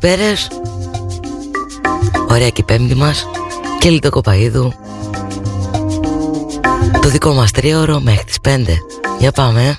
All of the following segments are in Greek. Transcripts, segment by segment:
Καλησπέρες Ωραία και η πέμπτη μας. Και λίγο κοπαίδου. Το δικό μας τρίωρο μέχρι τις πέντε. Για πάμε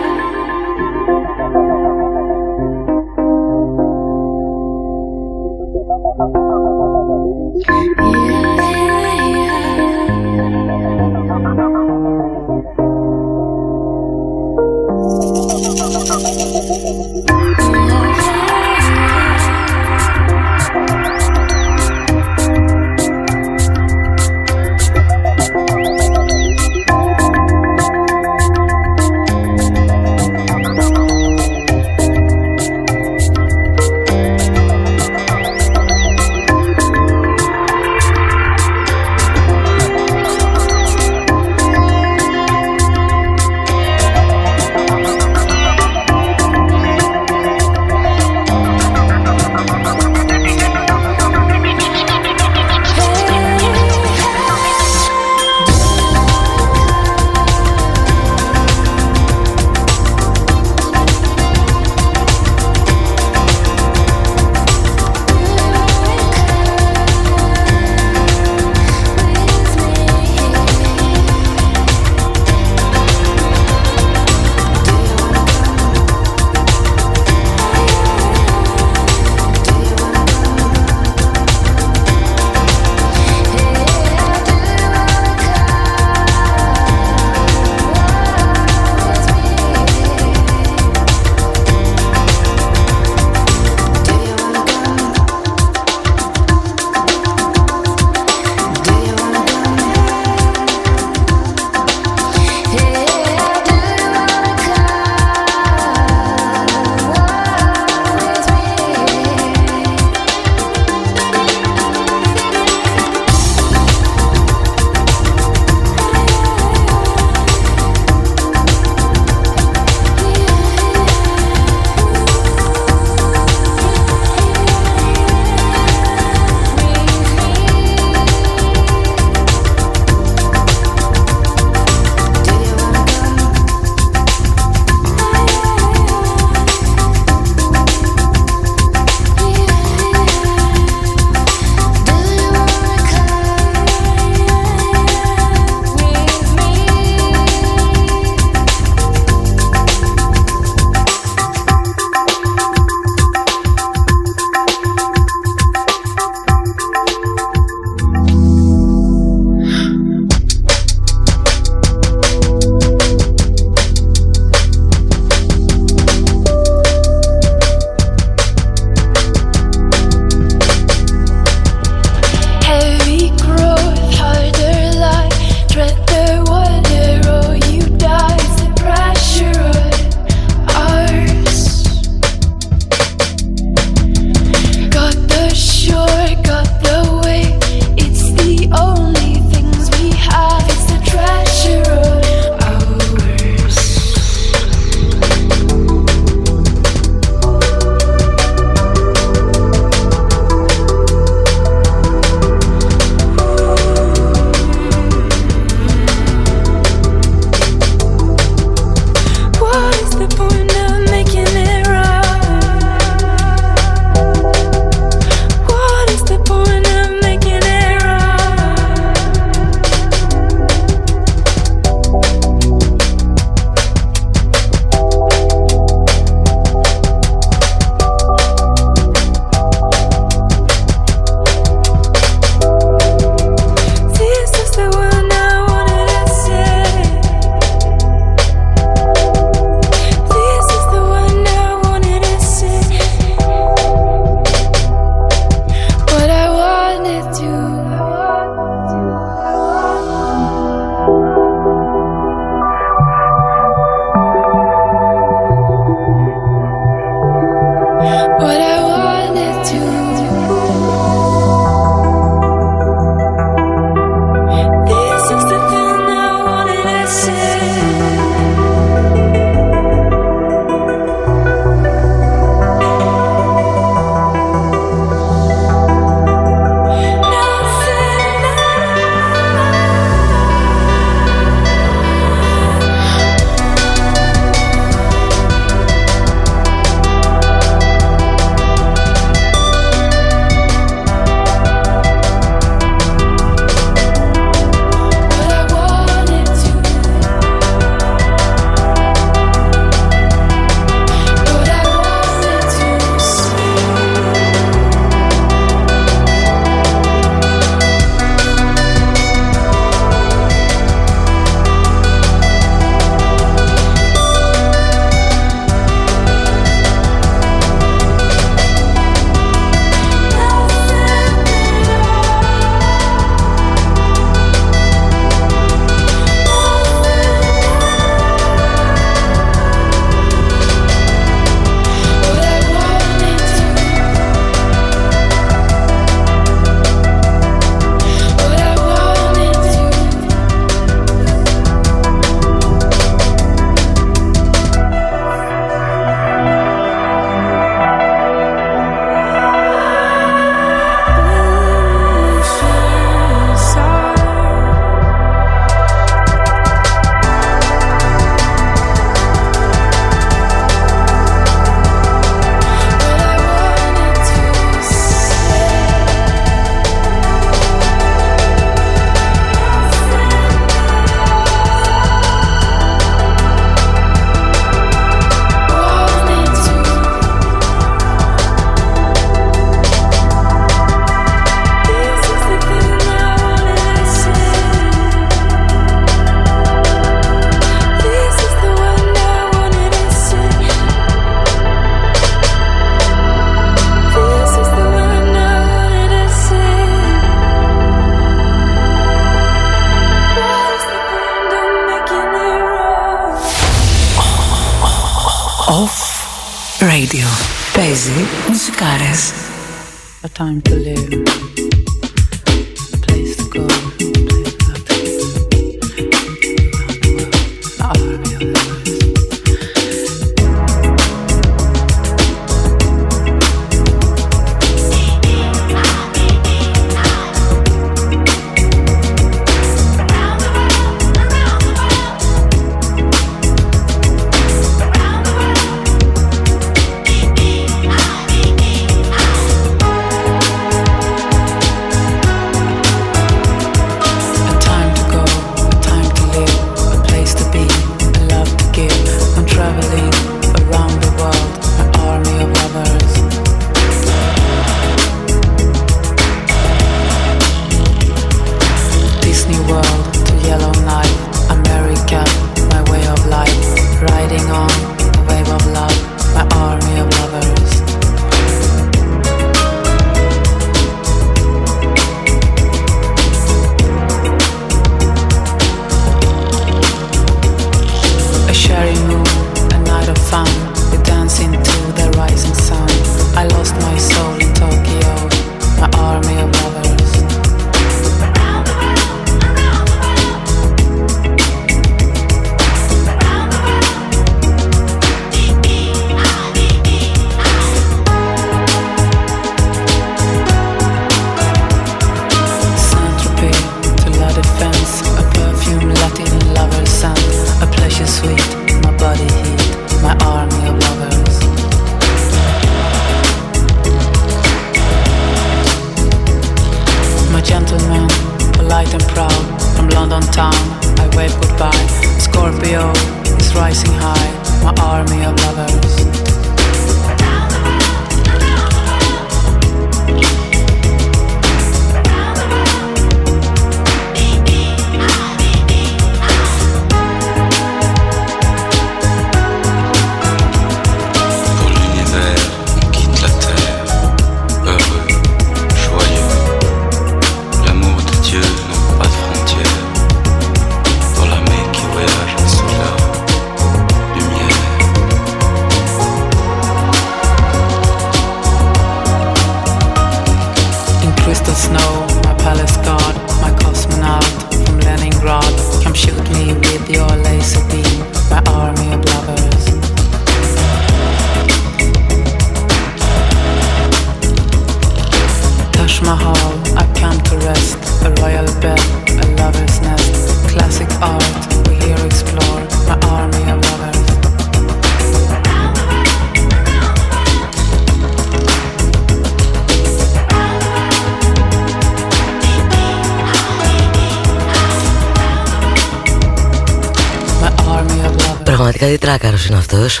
τράκαρος είναι αυτός.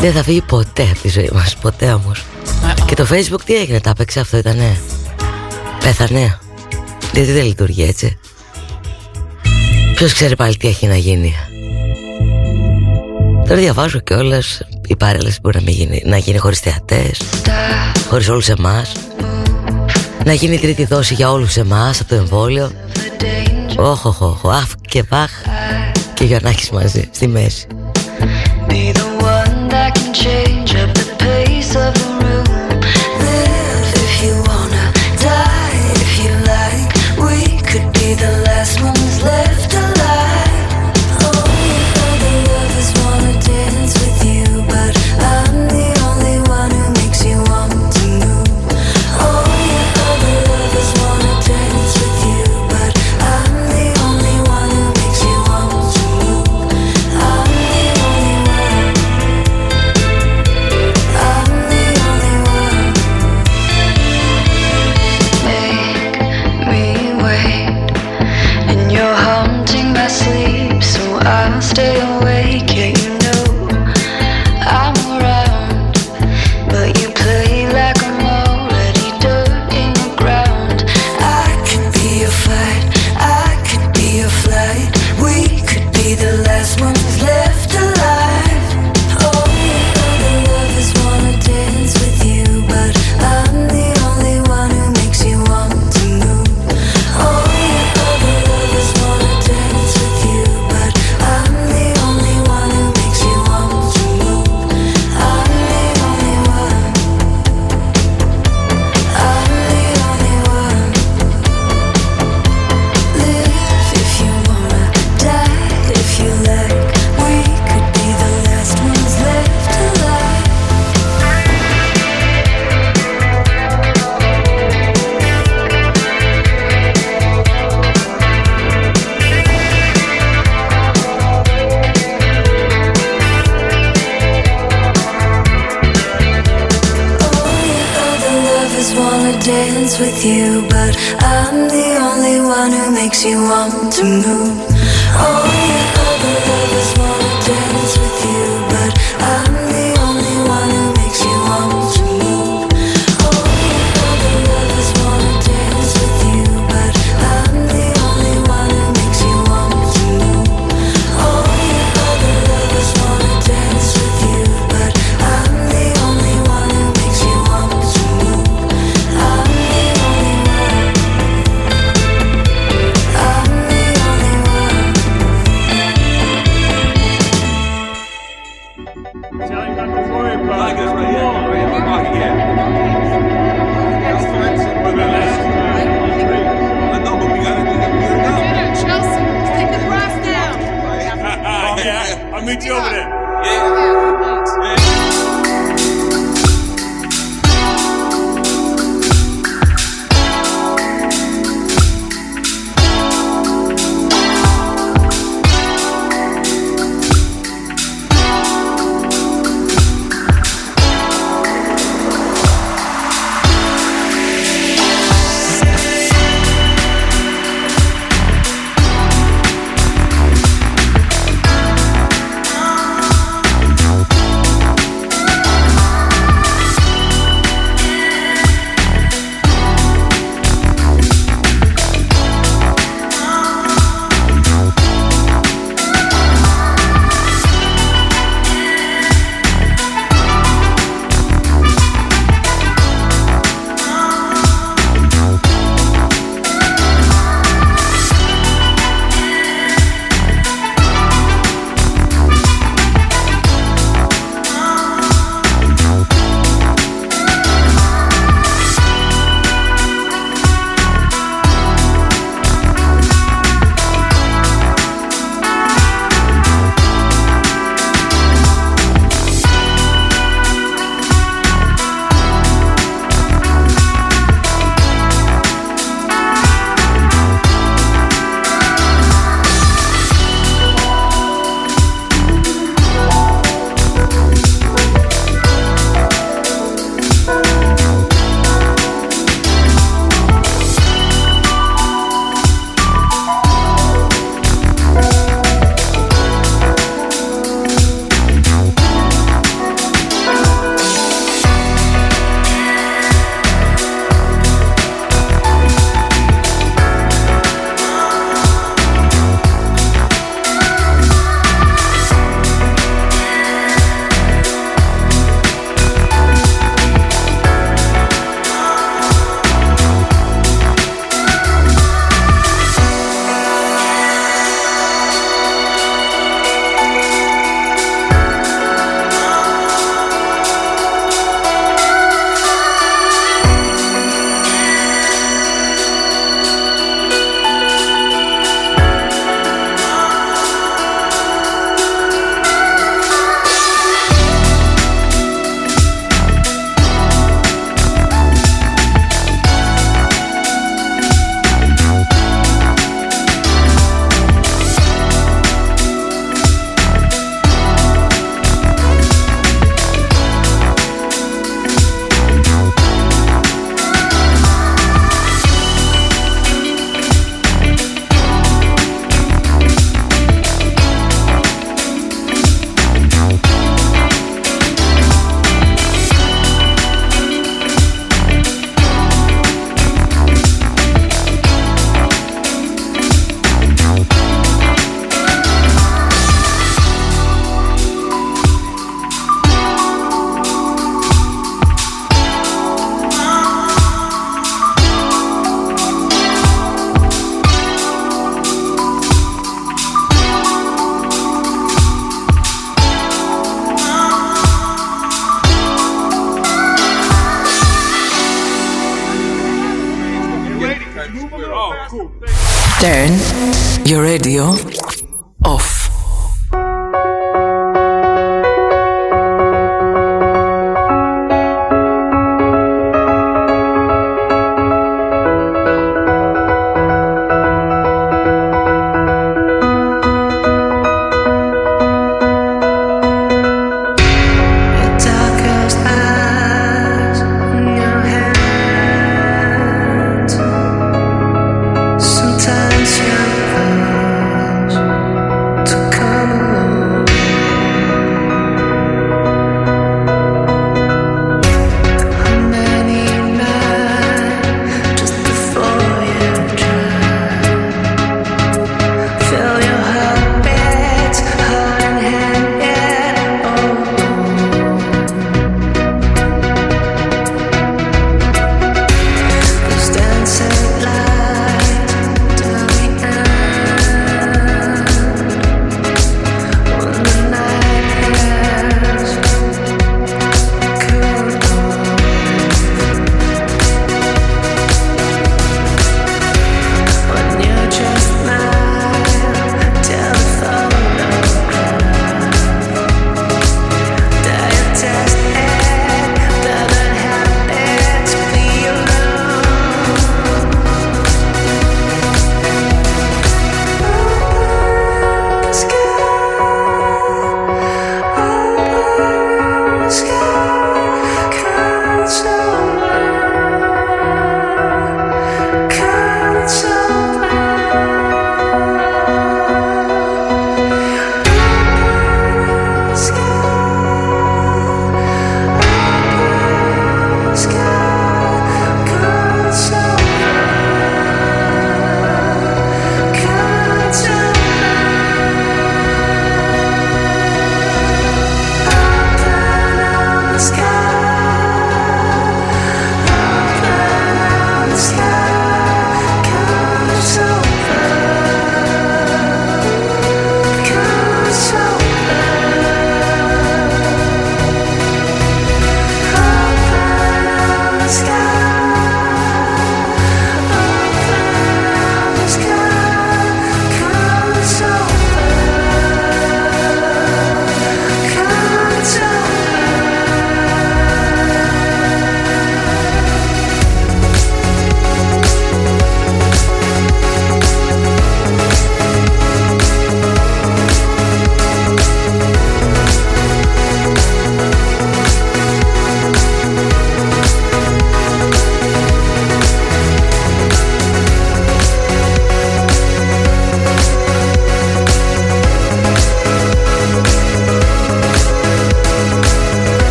Δεν θα φύγει ποτέ από τη ζωή μας, ποτέ όμως. Και το facebook τι έγινε, τα έπαιξε αυτό ήτανε; Πέθανε. Γιατί δεν λειτουργεί έτσι; Ποιος ξέρει πάλι τι έχει να γίνει. Τώρα διαβάζω κιόλας Η παρέλαση μπορεί να, γίνει, να γίνει χωρίς θεατές Χωρίς όλους εμάς. Να γίνει τρίτη δόση για όλους εμάς Από το εμβόλιο όχ, όχ, όχ, αφ και βαχ και Γιαννάκης μαζί στη μέση. Be the one that can change up the pace of the room.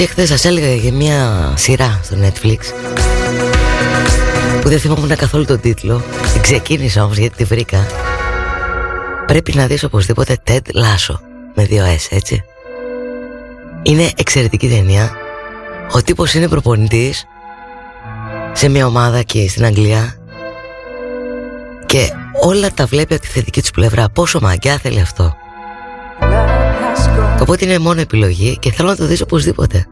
Έτσι χθες σας έλεγα για μια σειρά στο Netflix που δεν θυμόμουν καθόλου τον τίτλο. Την ξεκίνησα όμως γιατί τη βρήκα. Πρέπει να δεις οπωσδήποτε Ted Lasso με δύο S έτσι. Είναι εξαιρετική ταινία. Ο τύπος είναι προπονητής σε μια ομάδα εκεί στην Αγγλία. Και όλα τα βλέπει από τη θετική του πλευρά. Πόσο μαγκιά θέλει αυτό Οπότε είναι μόνο επιλογή και θέλω να το δεις οπωσδήποτε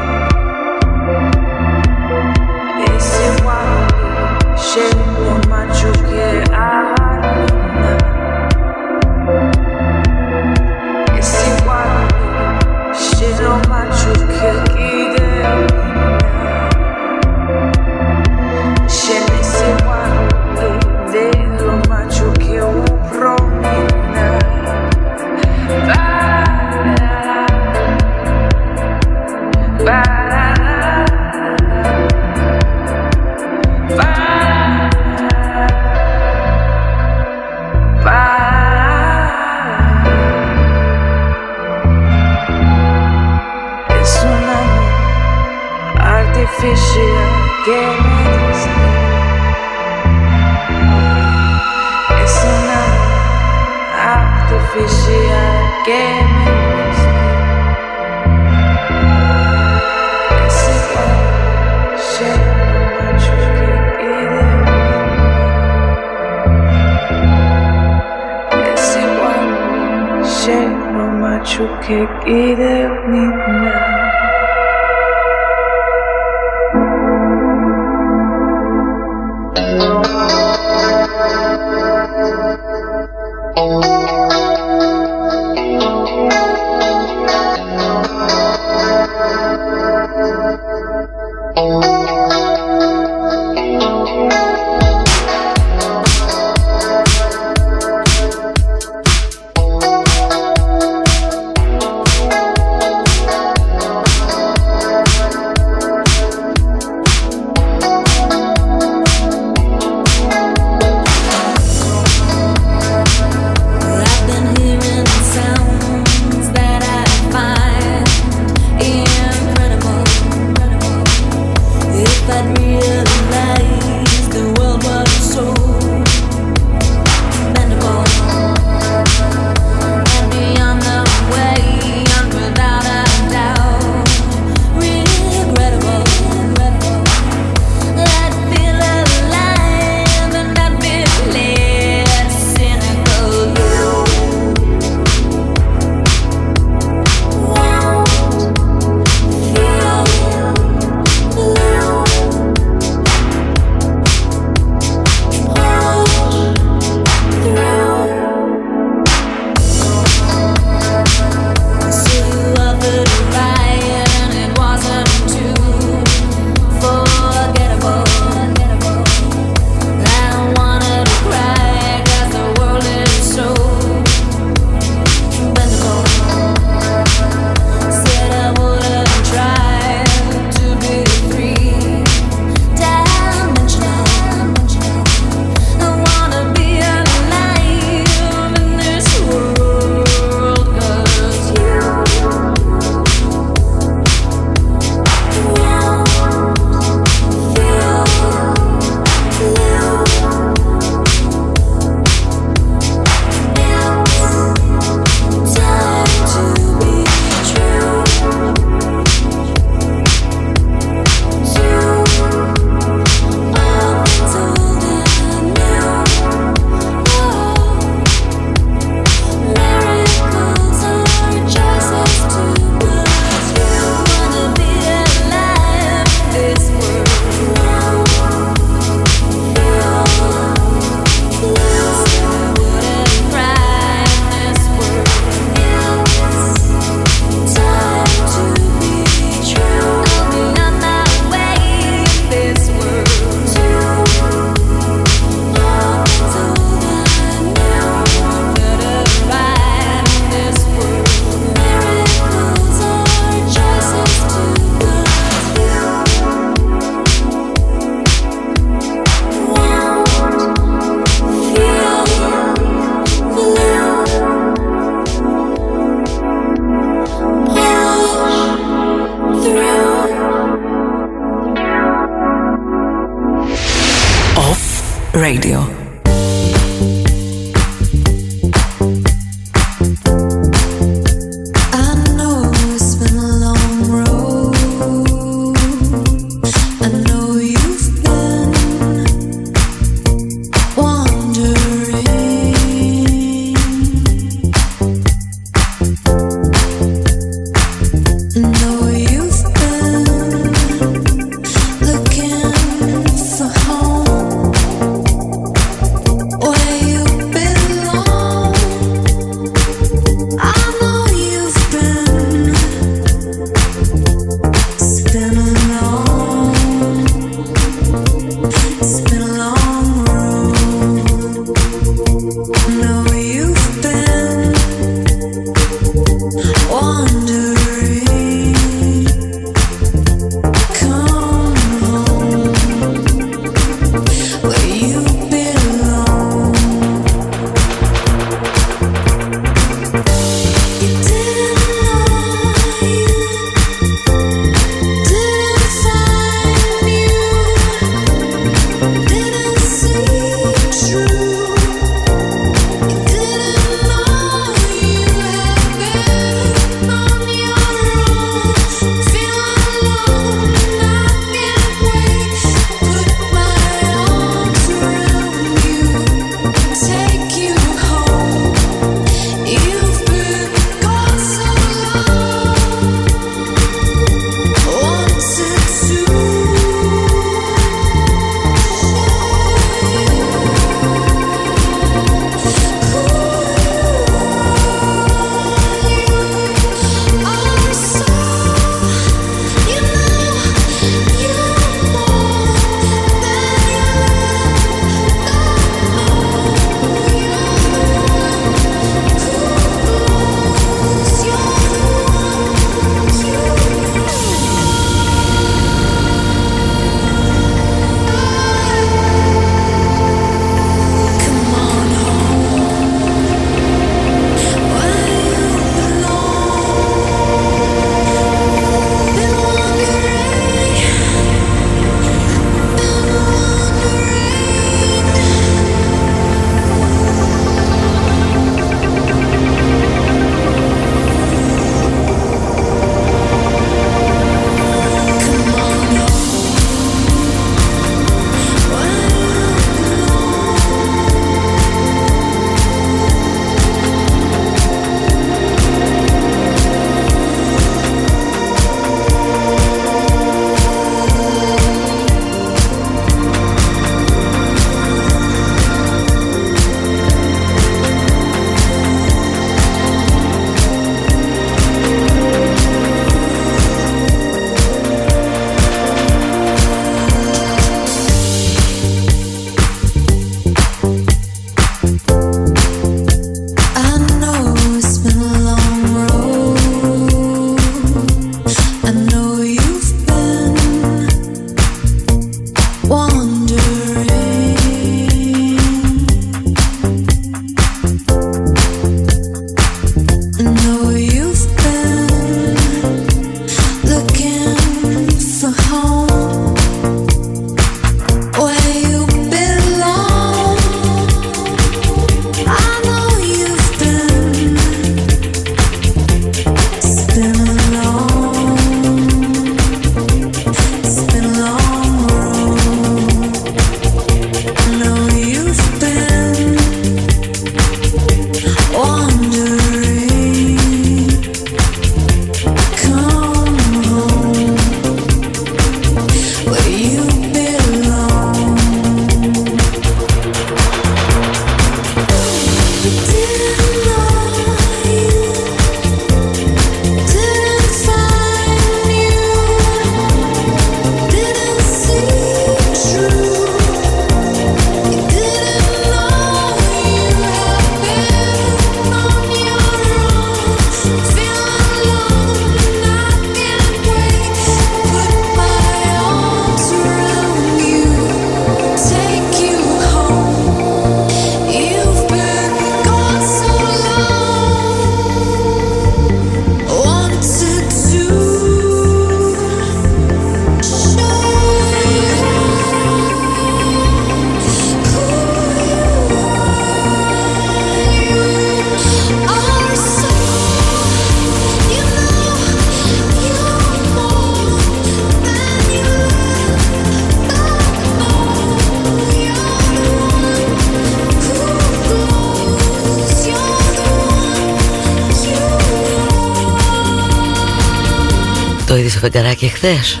χθες.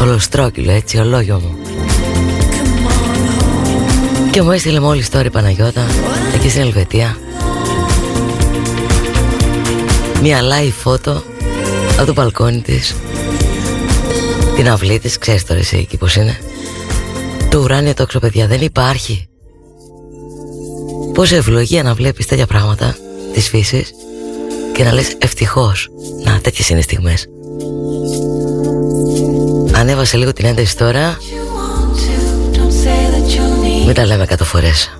Ολοστρόκυλο έτσι ολόγιο μου. Και μου έστειλε μόλις τώρα η Παναγιώτα Εκεί στην Ελβετία. Μια live φώτο Από το μπαλκόνι της. Την αυλή της Ξέρεις τώρα εσύ εκεί πως είναι. Το ουράνιο τόξο παιδιά δεν υπάρχει. Πόση ευλογία να βλέπεις τέτοια πράγματα Της φύσης Και να λες ευτυχώς Να τέτοιες είναι στιγμές Ανέβασε λίγο την ένταση τώρα. Μην τα λέμε κάτω φορές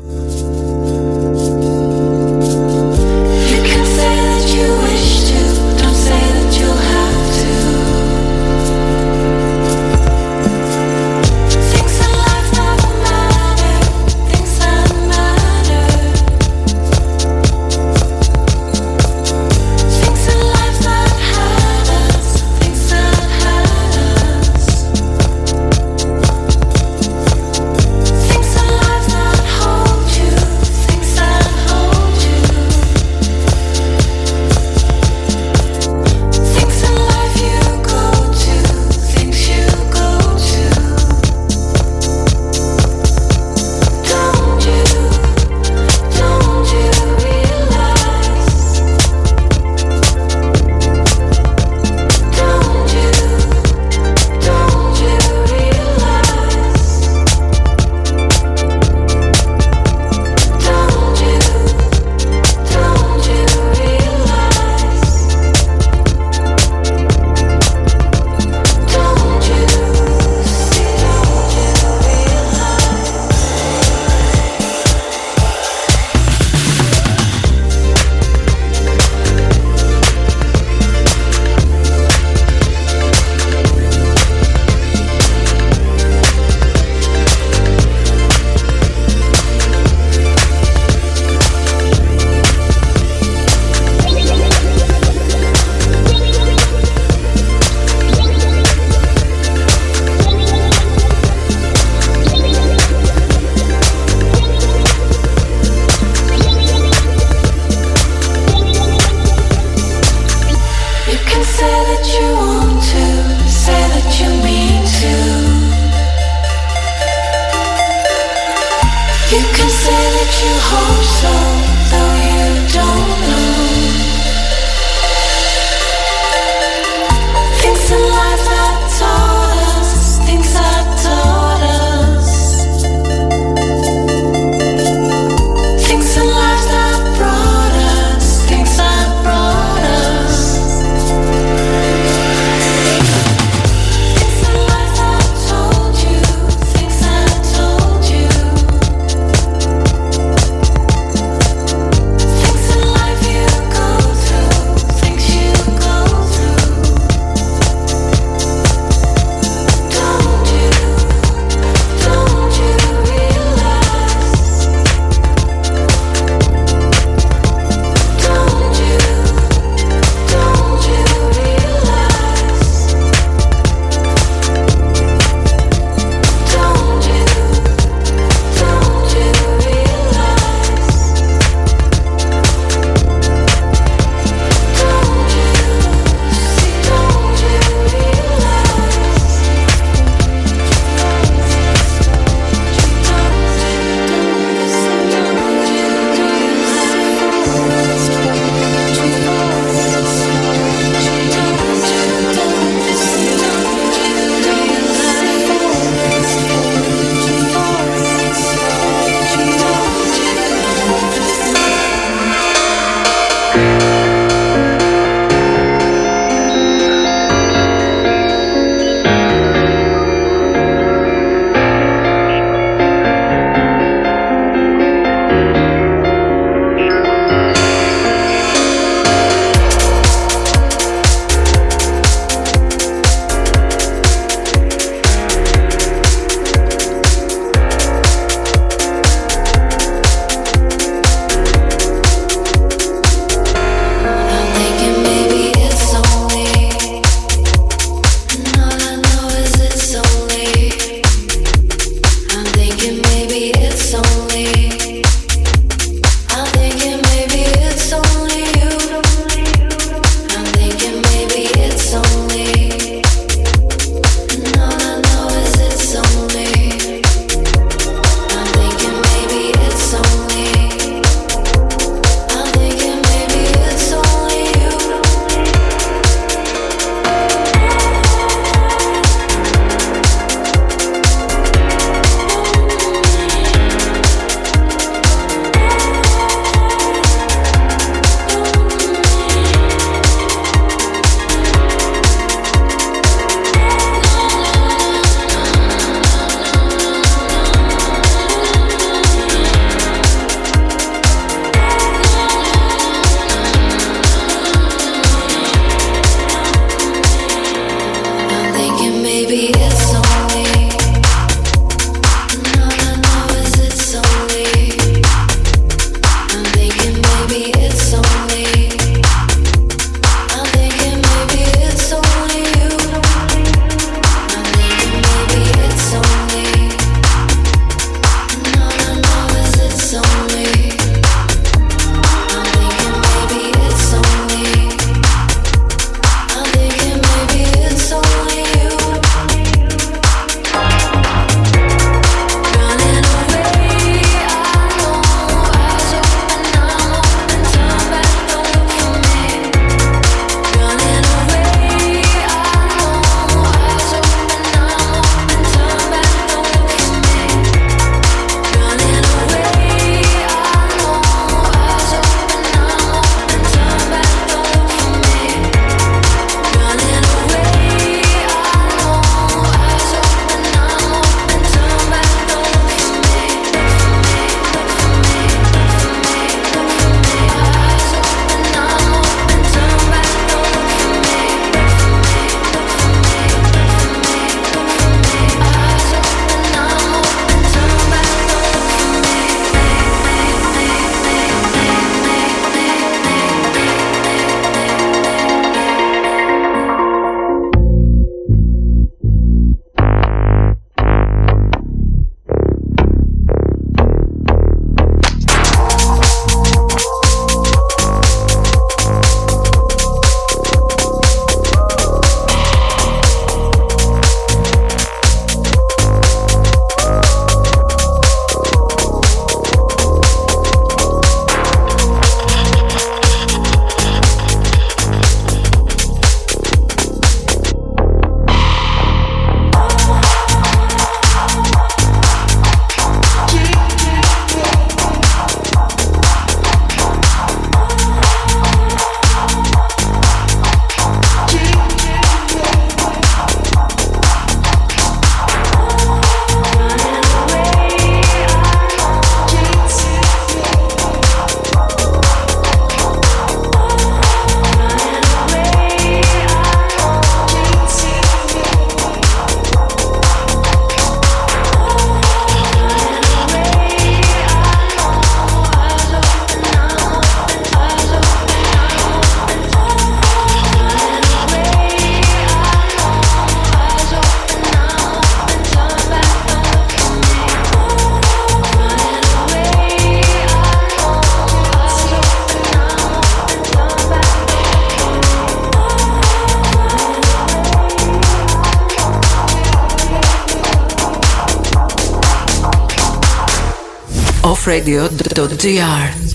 radio.gr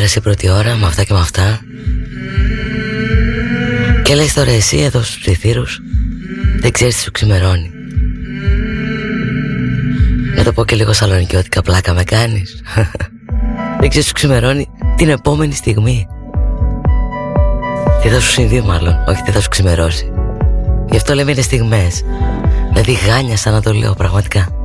πέρασε η πρώτη ώρα με αυτά και με αυτά. Και λες τώρα εσύ εδώ στους ψιθύρους Δεν ξέρεις τι σου ξημερώνει. Να το πω και λίγο σαλονικιώτικα πλάκα με κάνεις. Δεν ξέρεις σου ξημερώνει την επόμενη στιγμή. Τι θα σου συμβεί μάλλον Όχι τι θα σου ξημερώσει. Γι' αυτό λέμε είναι στιγμές. Δηλαδή γάνιασα να το λέω πραγματικά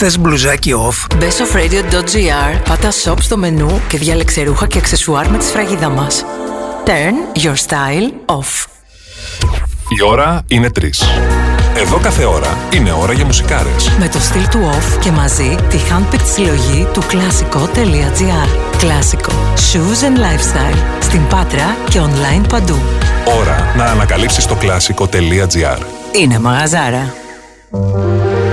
Θες μπλουζάκι off; Μπε στο radio.gr, πάτα shop στο μενού και διάλεξε ρούχα και αξεσουάρ με τη σφραγίδα μας. Turn your style off. Η ώρα είναι 3. Εδώ κάθε ώρα είναι ώρα για μουσικάρες. Με το στυλ του off και μαζί τη handpicked συλλογή του κλασικό.gr. Κλασικό. Shoes and lifestyle. Στην Πάτρα και online παντού. Ώρα να ανακαλύψεις το κλασικό.gr. Είναι μαγαζάρα.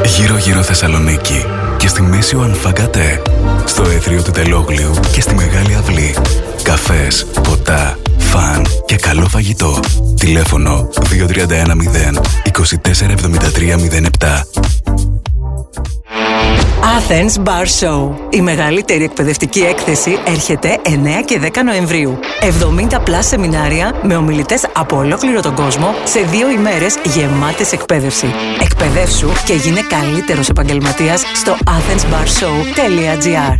Γύρω γύρω Θεσσαλονίκη και στη μέση ο Ανφαγκατέ. Στο έθριο του Τελόγλιου και στη Μεγάλη Αυλή. Καφές, ποτά, φαν και καλό φαγητό. Τηλέφωνο 2310 247307. Athens Bar Show. Η μεγαλύτερη εκπαιδευτική έκθεση έρχεται 9 και 10 Νοεμβρίου. 70 πλάς σεμινάρια με ομιλητές από ολόκληρο τον κόσμο σε δύο ημέρες γεμάτες εκπαίδευση. Εκπαιδεύσου και γίνε καλύτερος επαγγελματίας στο athensbarshow.gr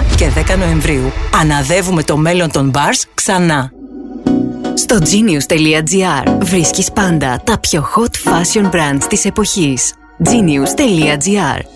9 και 10 Νοεμβρίου. Αναδεύουμε το μέλλον των bars ξανά. Στο genius.gr βρίσκεις πάντα τα πιο hot fashion brands της εποχής. genius.gr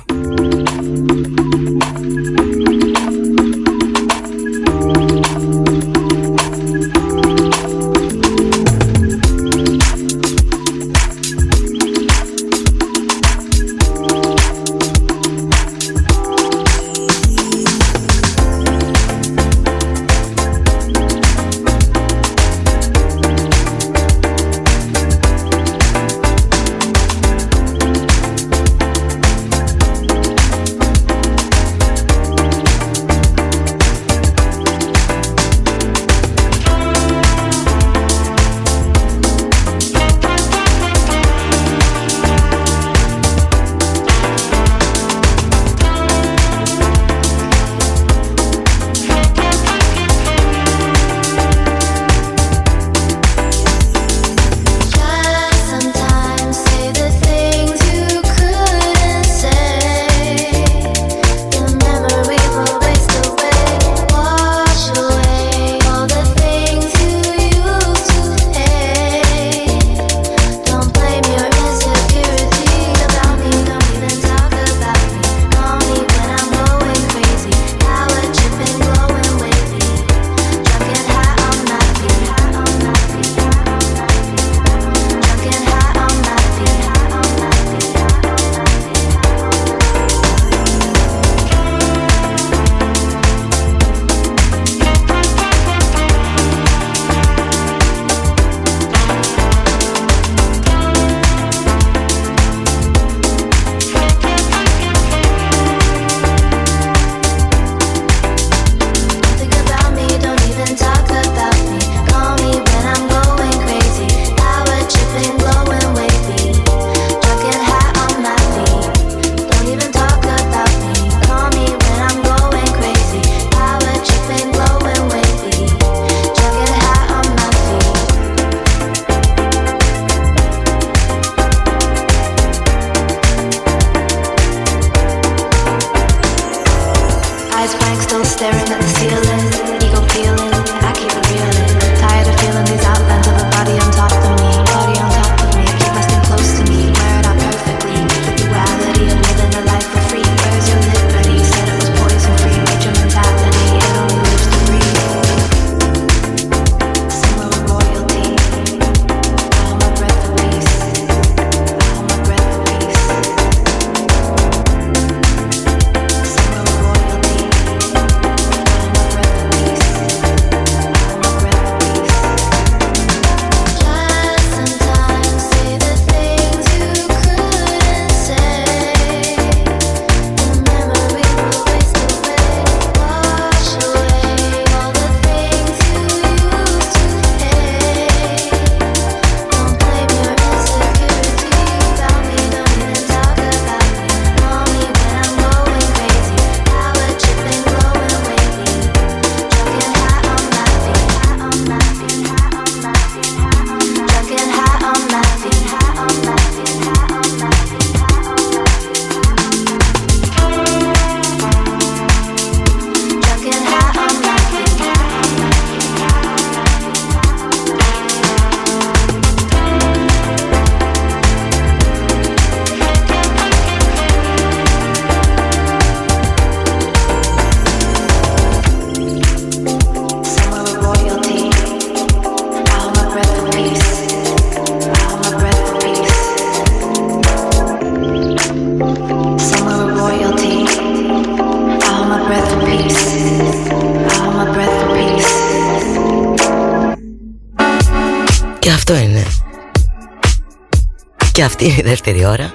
Αυτή είναι η δεύτερη ώρα.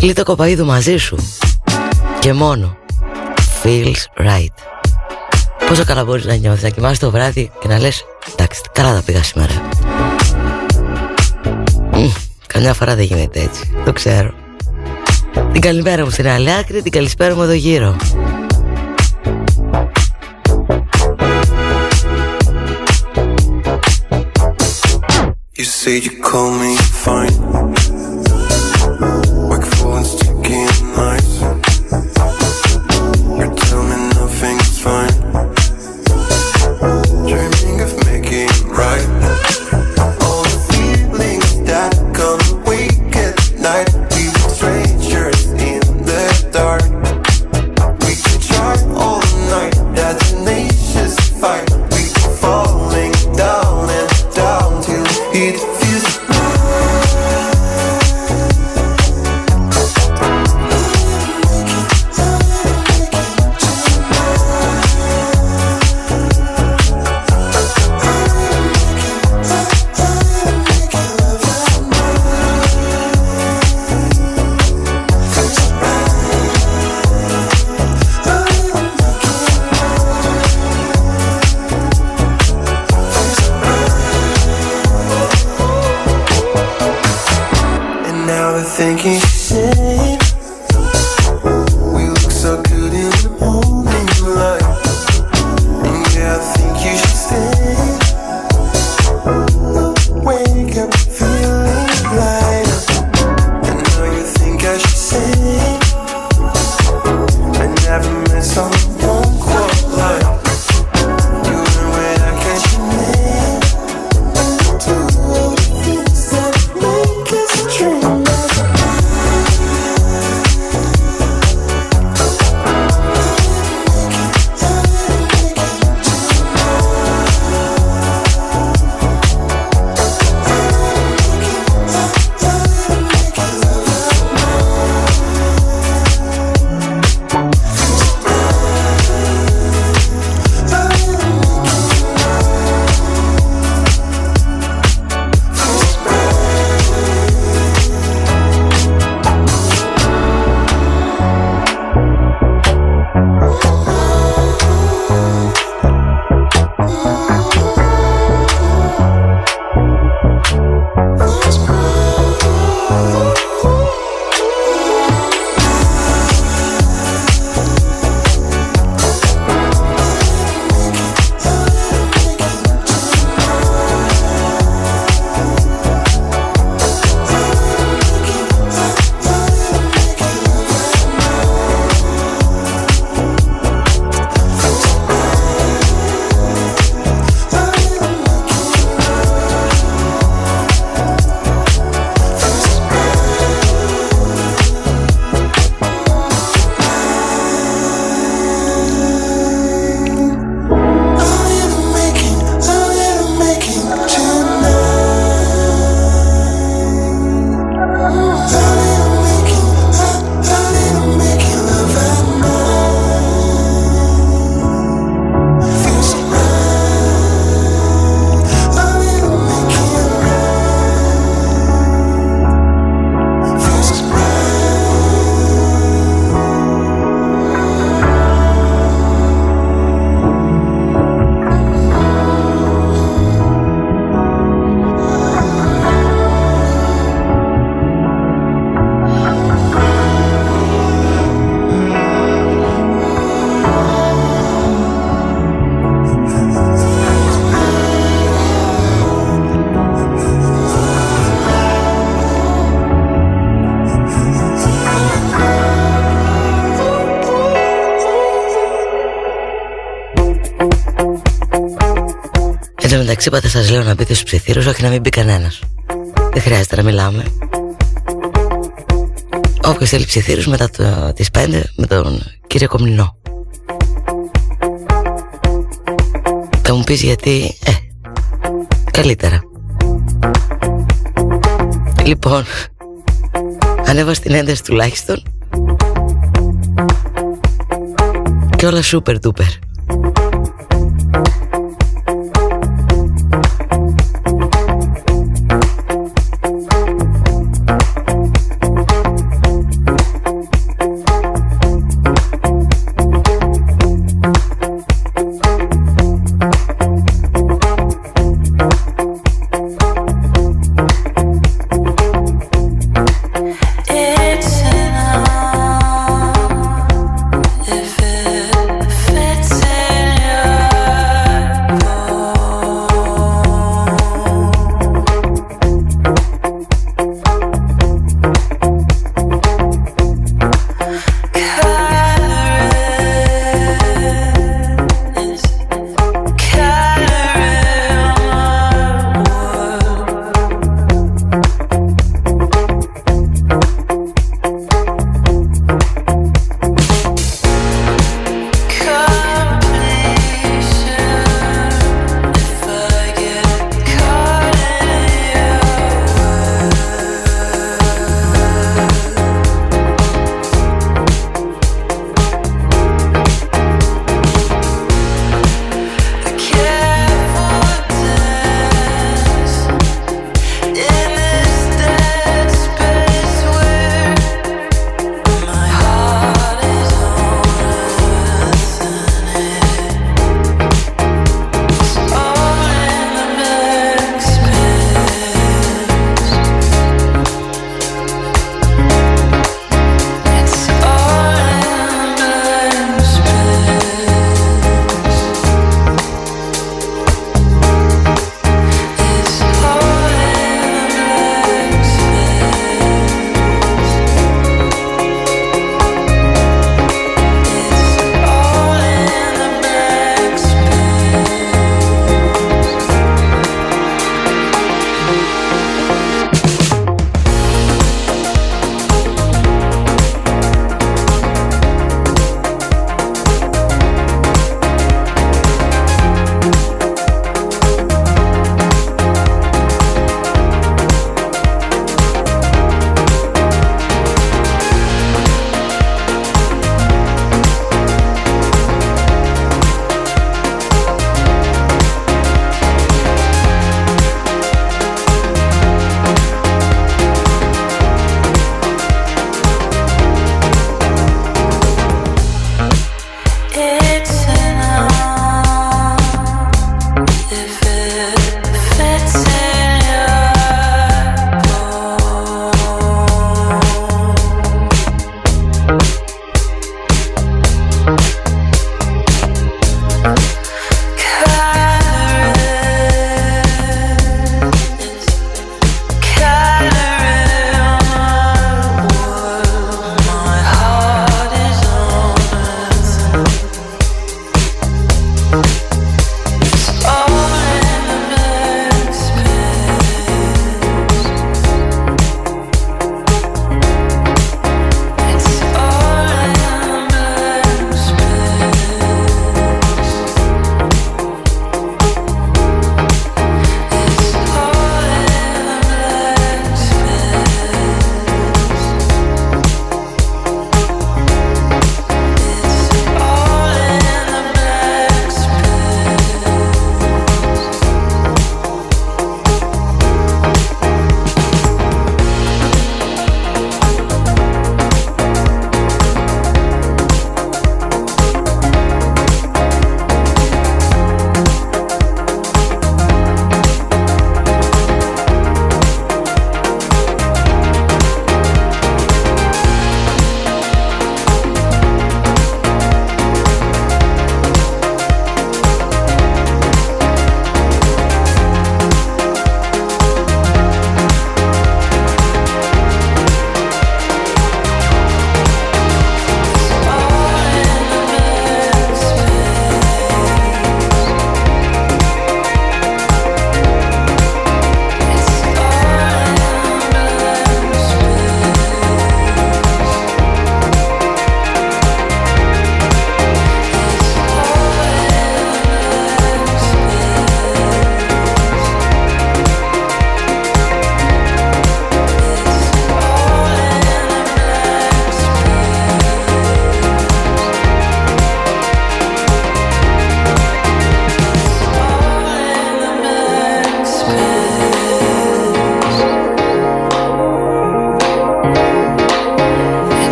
Λίτο κοπαίδου μαζί σου. Και μόνο. Feels right. Πόσο καλά μπορείς να νιώθεις Να κοιμάσαι το βράδυ και να λες Εντάξει καλά τα πήγα σήμερα Καμιά φορά δεν γίνεται έτσι Το ξέρω. Την καλημέρα μου στην άλλη άκρη Την καλησπέρα μου εδώ γύρω. You say you call me είπατε σας λέω να μπείτε στους ψιθύρους Όχι να μην μπει κανένας. Δεν χρειάζεται να μιλάμε. Όποιος θέλει ψιθύρους μετά το, τις 5 Με τον κύριο Κομνηνό. Θα μου πεις γιατί Ε, καλύτερα. Λοιπόν Ανέβα στην ένταση τουλάχιστον. Και όλα super duper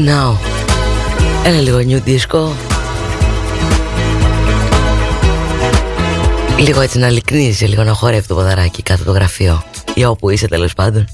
Starting now. Ένα λίγο new disco. Λίγο έτσι να λυκνίζει, λίγο να χορεύει το ποδαράκι κάτω το γραφείο. Ή όπου είσαι τέλος πάντων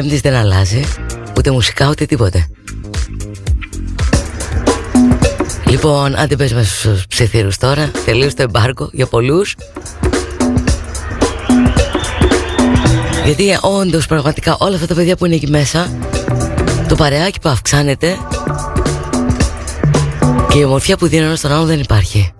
πέμπτης δεν αλλάζει Ούτε μουσικά ούτε τίποτε. Λοιπόν, άντε πες μας στους ψιθύρους τώρα. Τελείως το εμπάρκο για πολλούς. Γιατί όντως πραγματικά όλα αυτά τα παιδιά που είναι εκεί μέσα Το παρεάκι που αυξάνεται Και η ομορφιά που δίνει ένα στον άλλο δεν υπάρχει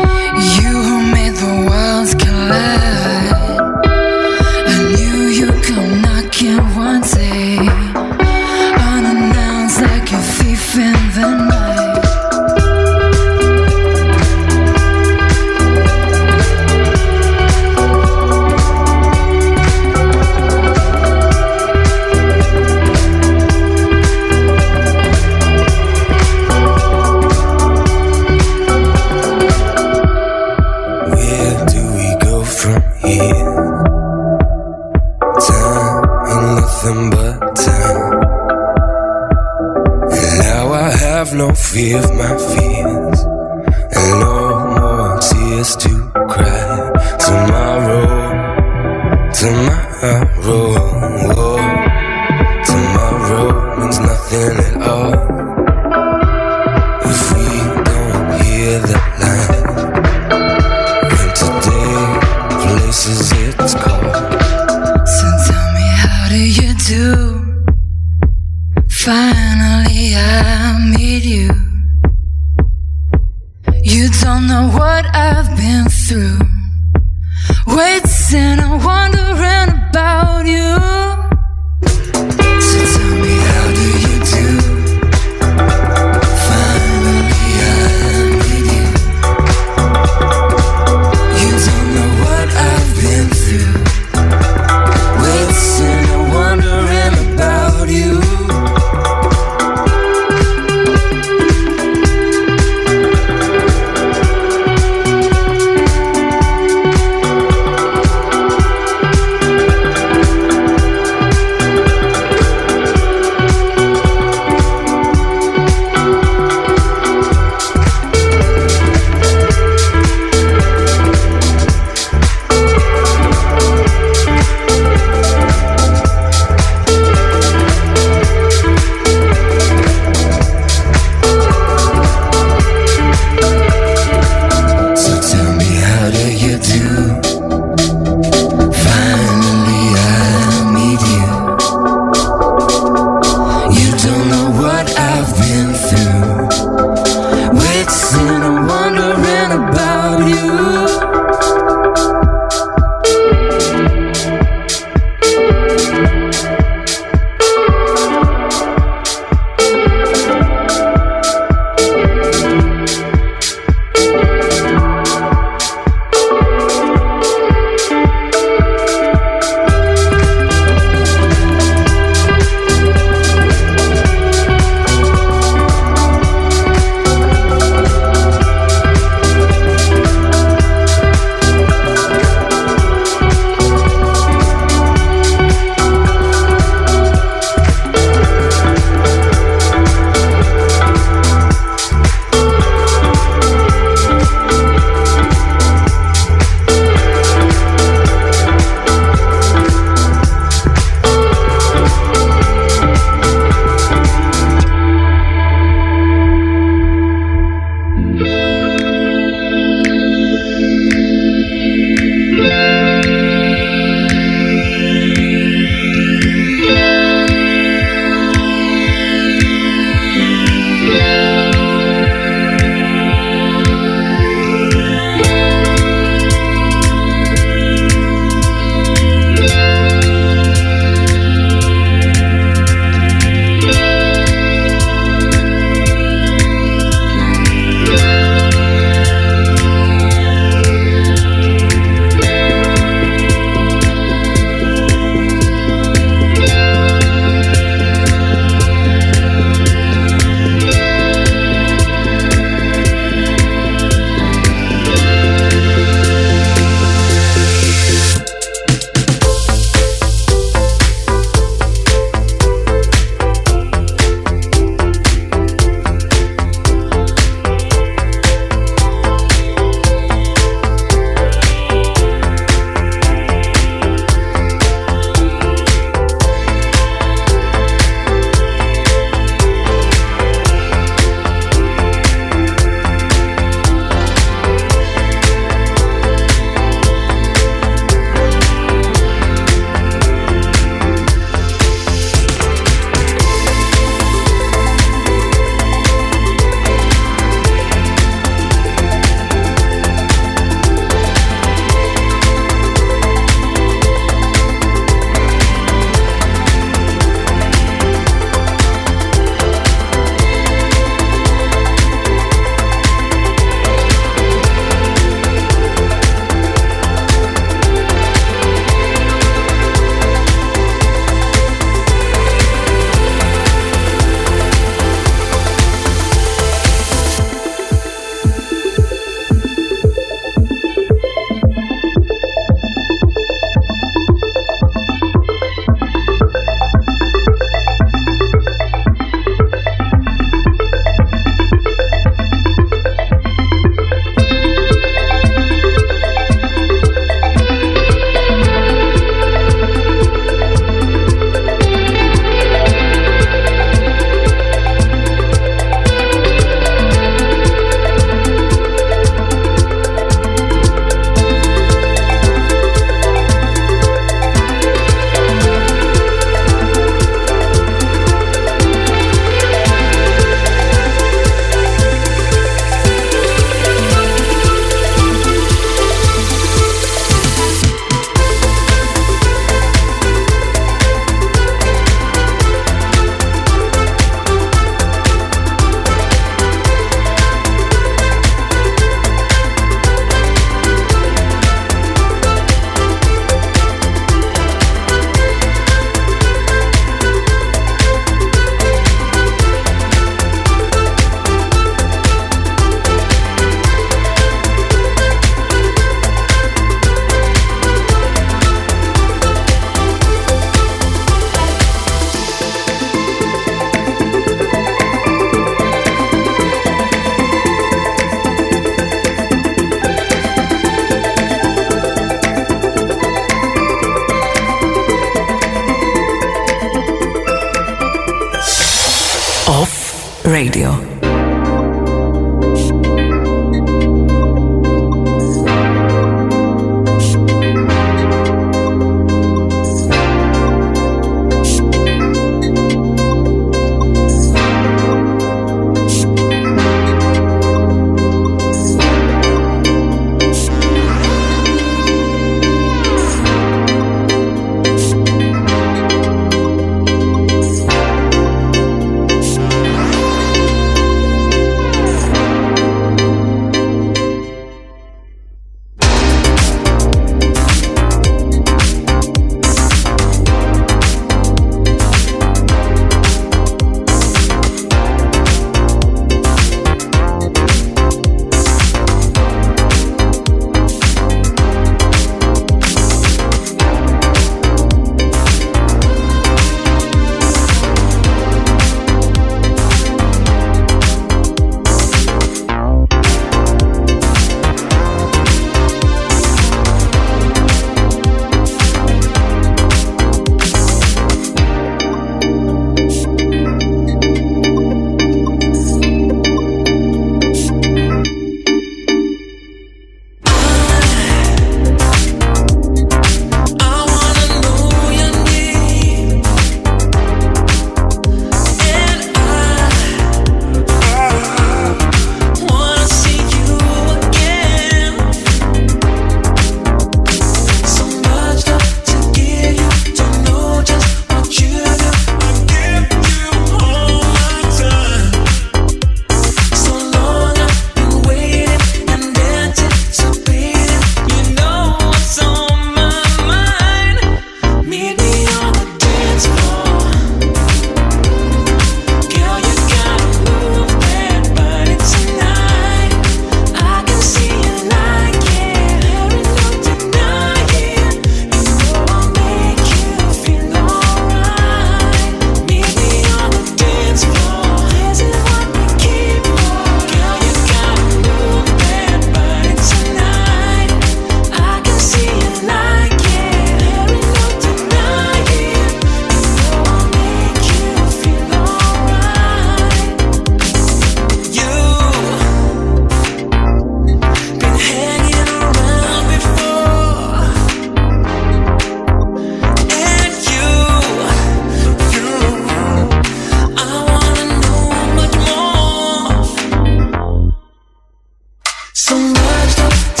So much.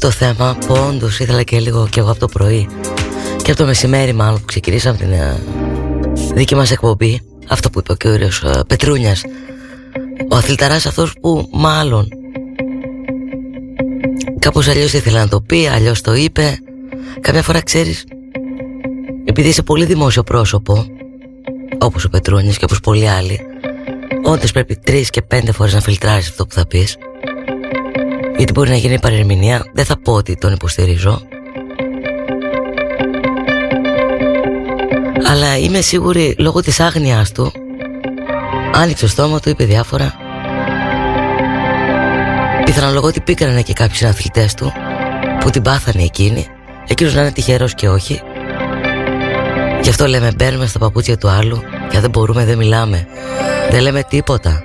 Το θέμα που όντω ήθελα και λίγο και εγώ από το πρωί. Και από το μεσημέρι μάλλον που ξεκινήσαμε την ε, δική μας εκπομπή αυτό που είπε ο κύριος ε, Πετρούνιας. Ο αθληταράς αυτός που μάλλον κάπως αλλιώς ήθελε να το πει αλλιώς το είπε. Κάποια φορά ξέρεις επειδή είσαι πολύ δημόσιο πρόσωπο όπως ο Πετρούνιας και όπως πολλοί άλλοι όντως πρέπει τρεις και πέντε φορές να φιλτράρεις αυτό που θα πεις γιατί μπορεί να γίνει παρερμηνία. Δεν θα πω ότι τον υποστηρίζω. Αλλά είμαι σίγουρη λόγω της άγνοιας του άνοιξε το στόμα του, είπε διάφορα. Πιθανολογώ ότι πήκανε και κάποιοι συναθλητές του που την πάθανε εκείνη. Εκείνος να είναι τυχερός και όχι. Γι' αυτό λέμε μπαίνουμε στα παπούτσια του άλλου. Και αν δεν μπορούμε δεν μιλάμε. Δεν λέμε τίποτα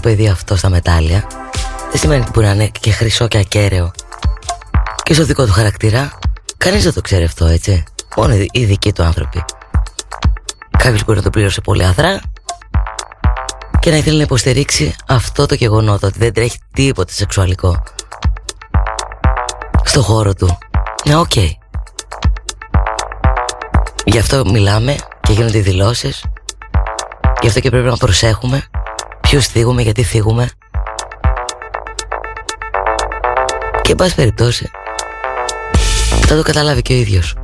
το παιδί αυτό στα μετάλλια. Δεν σημαίνει ότι μπορεί να είναι και χρυσό και ακέραιο. Και στο δικό του χαρακτήρα Κανείς δεν το ξέρει αυτό έτσι. Μόνο οι δικοί του άνθρωποι. Κάποιος μπορεί να το πλήρωσε πολύ αδρά Και να ήθελε να υποστηρίξει αυτό το γεγονότο Ότι δεν τρέχει τίποτε σεξουαλικό. Στο χώρο του. Ναι, OK. Okay. Γι' αυτό μιλάμε και γίνονται οι δηλώσεις. Γι' αυτό και πρέπει να προσέχουμε Ποιους θίγουμε, γιατί θίγουμε. Και εν πάση περιπτώσει Θα το καταλάβει και ο ίδιος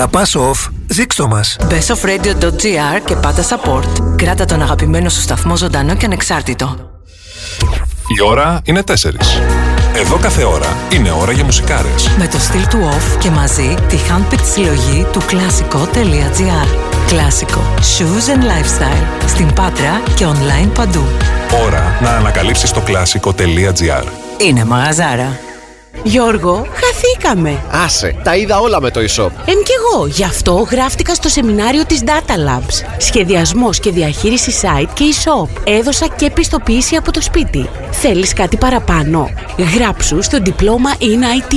Αγαπάς off, δείξ' το μας. Μπε στο radio.gr και πάτα support. Κράτα τον αγαπημένο σου σταθμό ζωντανό και ανεξάρτητο. Η ώρα είναι 4. Εδώ κάθε ώρα είναι ώρα για μουσικάρες. Με το στυλ του off και μαζί τη handpicked συλλογή του κλασικό.gr. Κλασικό. Shoes and lifestyle. Στην Πάτρα και online παντού. Ώρα να ανακαλύψεις το κλασικό.gr. Είναι μαγαζάρα. Γιώργο, χαθήκαμε. Άσε, τα είδα όλα με το e-shop. Εν κι εγώ, γι' αυτό γράφτηκα στο σεμινάριο της Data Labs. Σχεδιασμός και διαχείριση site και e-shop. Έδωσα και επιστοποίηση από το σπίτι. Θέλεις κάτι παραπάνω; Γράψου στο διπλώμα in IT.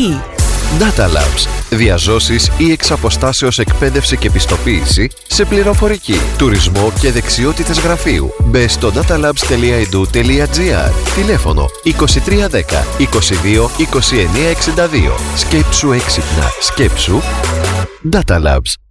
Data Labs. Διαζώσεις ή εξ αποστάσεως εκπαίδευση και πιστοποίηση σε πληροφορική, τουρισμό και δεξιότητες γραφείου. Μπε στο datalabs.edu.gr Τηλέφωνο 2310 22 2962 Σκέψου έξυπνα. Σκέψου Data Labs.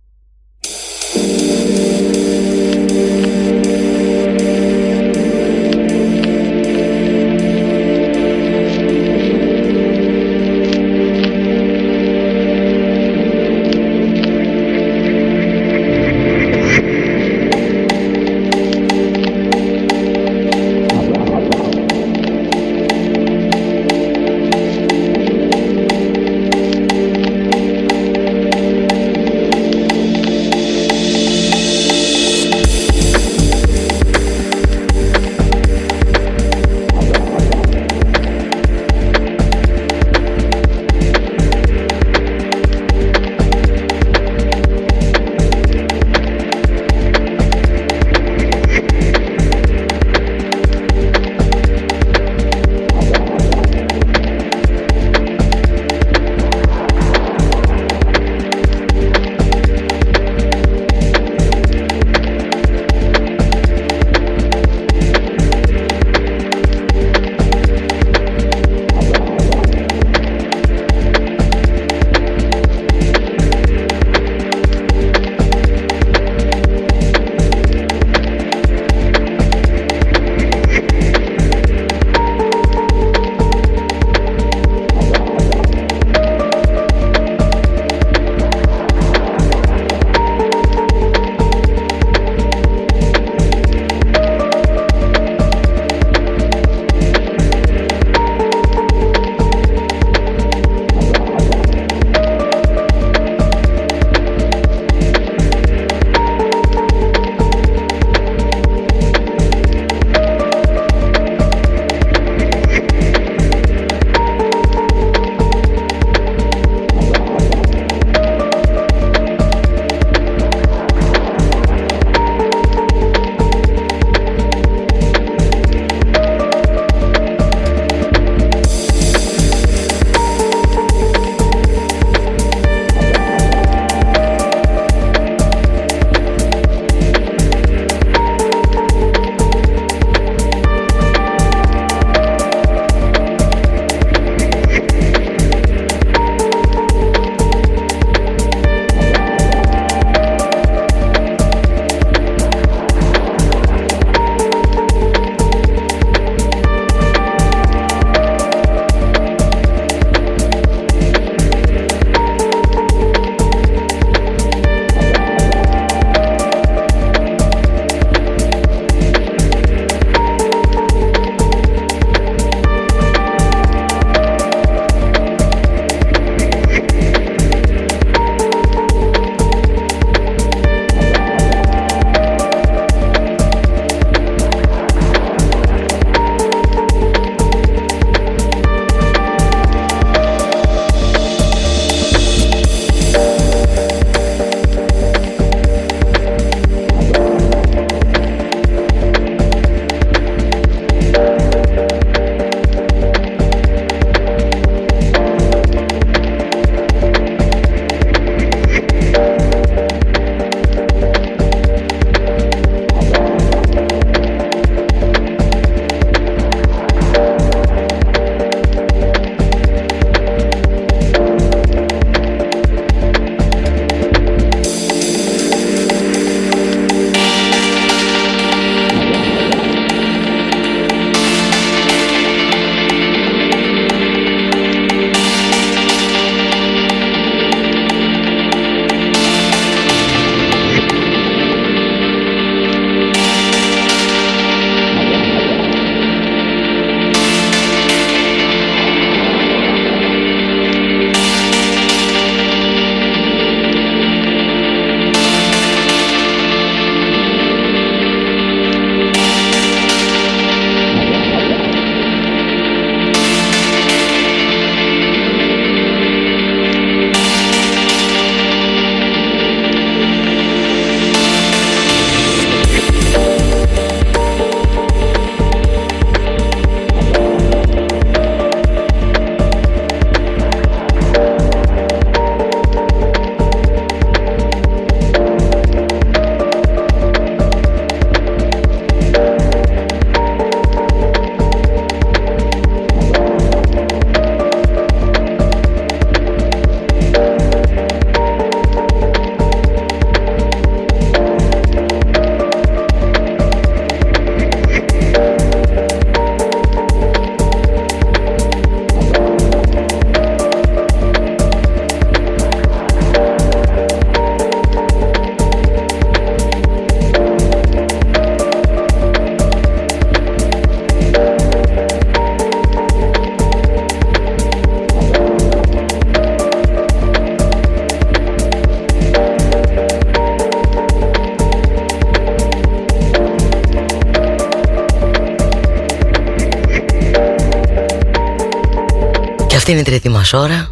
Αυτή είναι η τρίτη μας ώρα.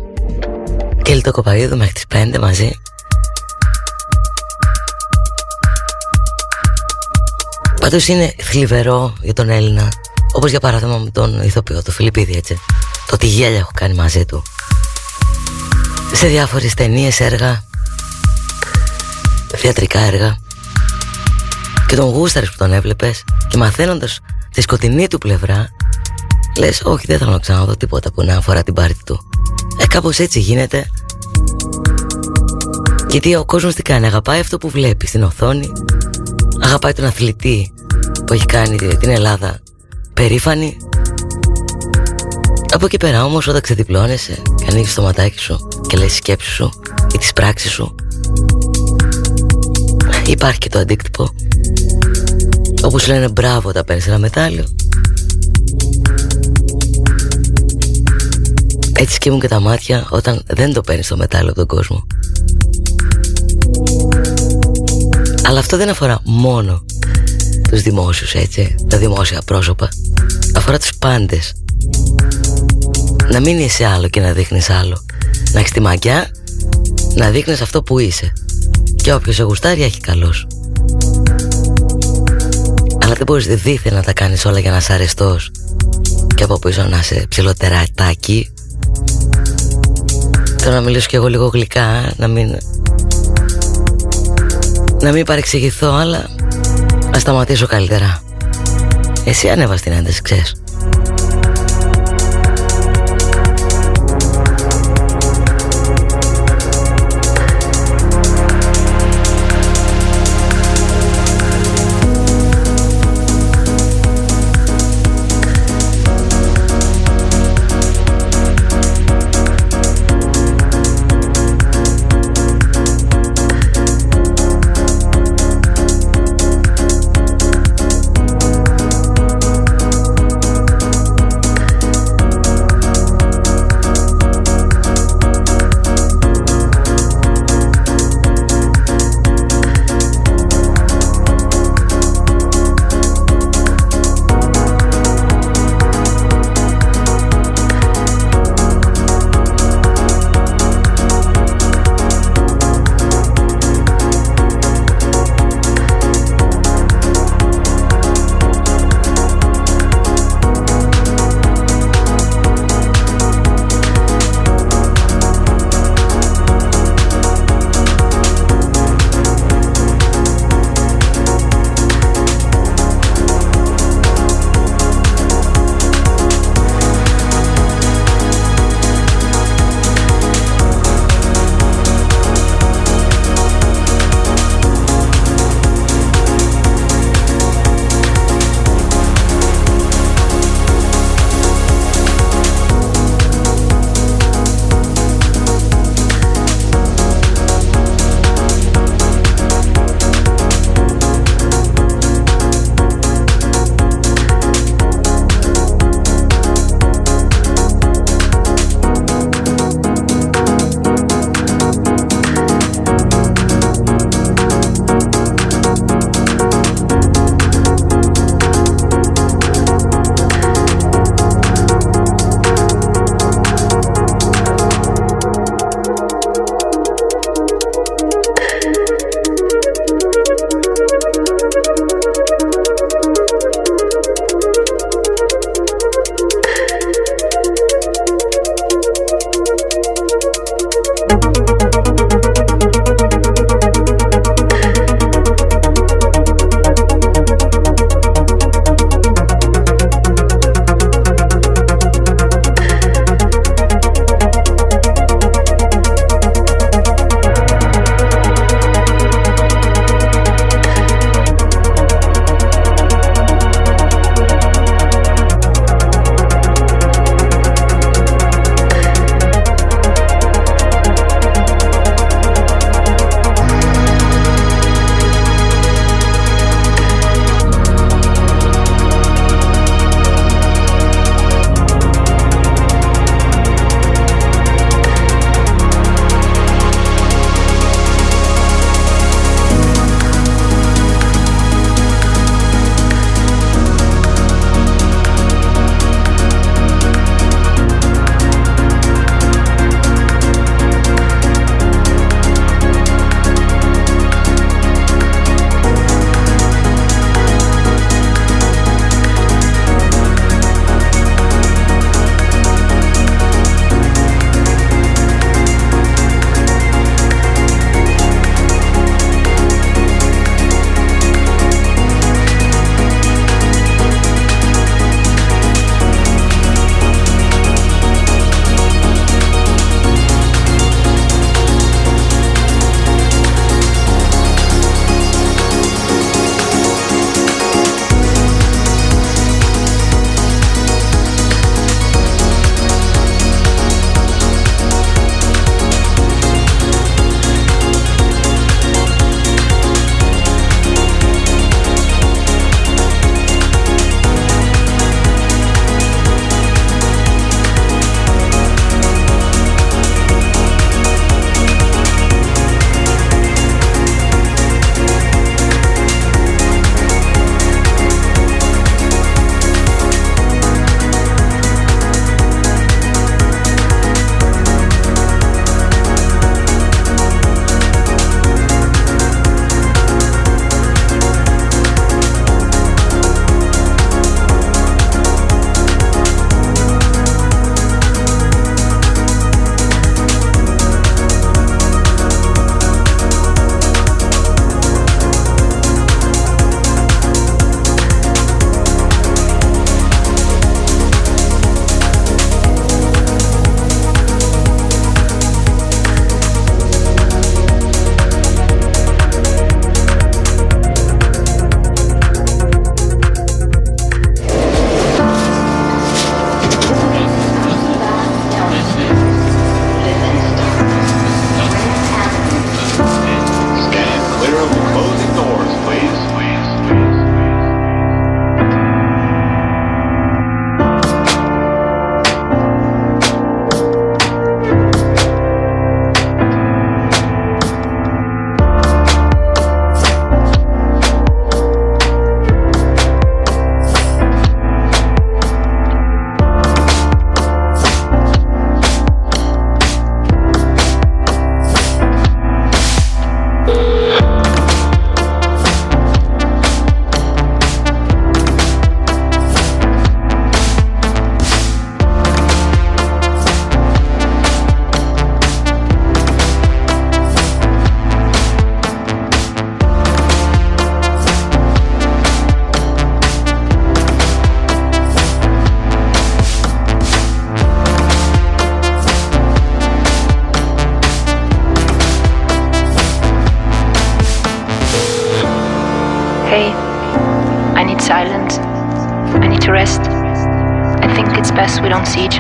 Και το κοπαίδου μέχρι τις 5 μαζί. Πάντως είναι θλιβερό για τον Έλληνα Όπως για παράδειγμα με τον ηθοποιό του Φιλιππίδη έτσι. Το τι γέλια έχω κάνει μαζί του. Σε διάφορες ταινίες έργα Θεατρικά έργα. Και τον γούσταρες που τον έβλεπες Και μαθαίνοντας τη σκοτεινή του πλευρά Λες όχι δεν θέλω να ξαναδώ τίποτα που να αφορά την πάρτη του Ε κάπως έτσι γίνεται. Γιατί ο κόσμος τι κάνει Αγαπάει αυτό που βλέπει στην οθόνη. Αγαπάει τον αθλητή Που έχει κάνει την Ελλάδα Περήφανη. Από εκεί πέρα όμως όταν ξεδιπλώνεσαι Και ανοίγεις το ματάκι σου Και λες σκέψη σου Ή τις πράξεις σου Υπάρχει και το αντίκτυπο. Όπου σου λένε μπράβο όταν παίρνεις ένα μετάλλιο Έτσι σκύμουν και τα μάτια όταν δεν το παίρνεις το μετάλλιο από τον κόσμο. Αλλά αυτό δεν αφορά μόνο τους δημόσιους έτσι, τα δημόσια πρόσωπα. Αφορά τους πάντες. Να μην είσαι άλλο και να δείχνεις άλλο. Να έχεις τη μαγιά, να δείχνεις αυτό που είσαι. Και όποιος σε γουστάρει έχει καλός. Αλλά δεν μπορείς δίθεν να τα κάνεις όλα για να είσαι αρεστός και από πίσω να είσαι ψηλοτερατάκι Θέλω να μιλήσω κι εγώ λίγο γλυκά Να μην Να μην παρεξηγηθώ αλλά Να σταματήσω καλύτερα. Εσύ ανέβα την ένταση ξέρεις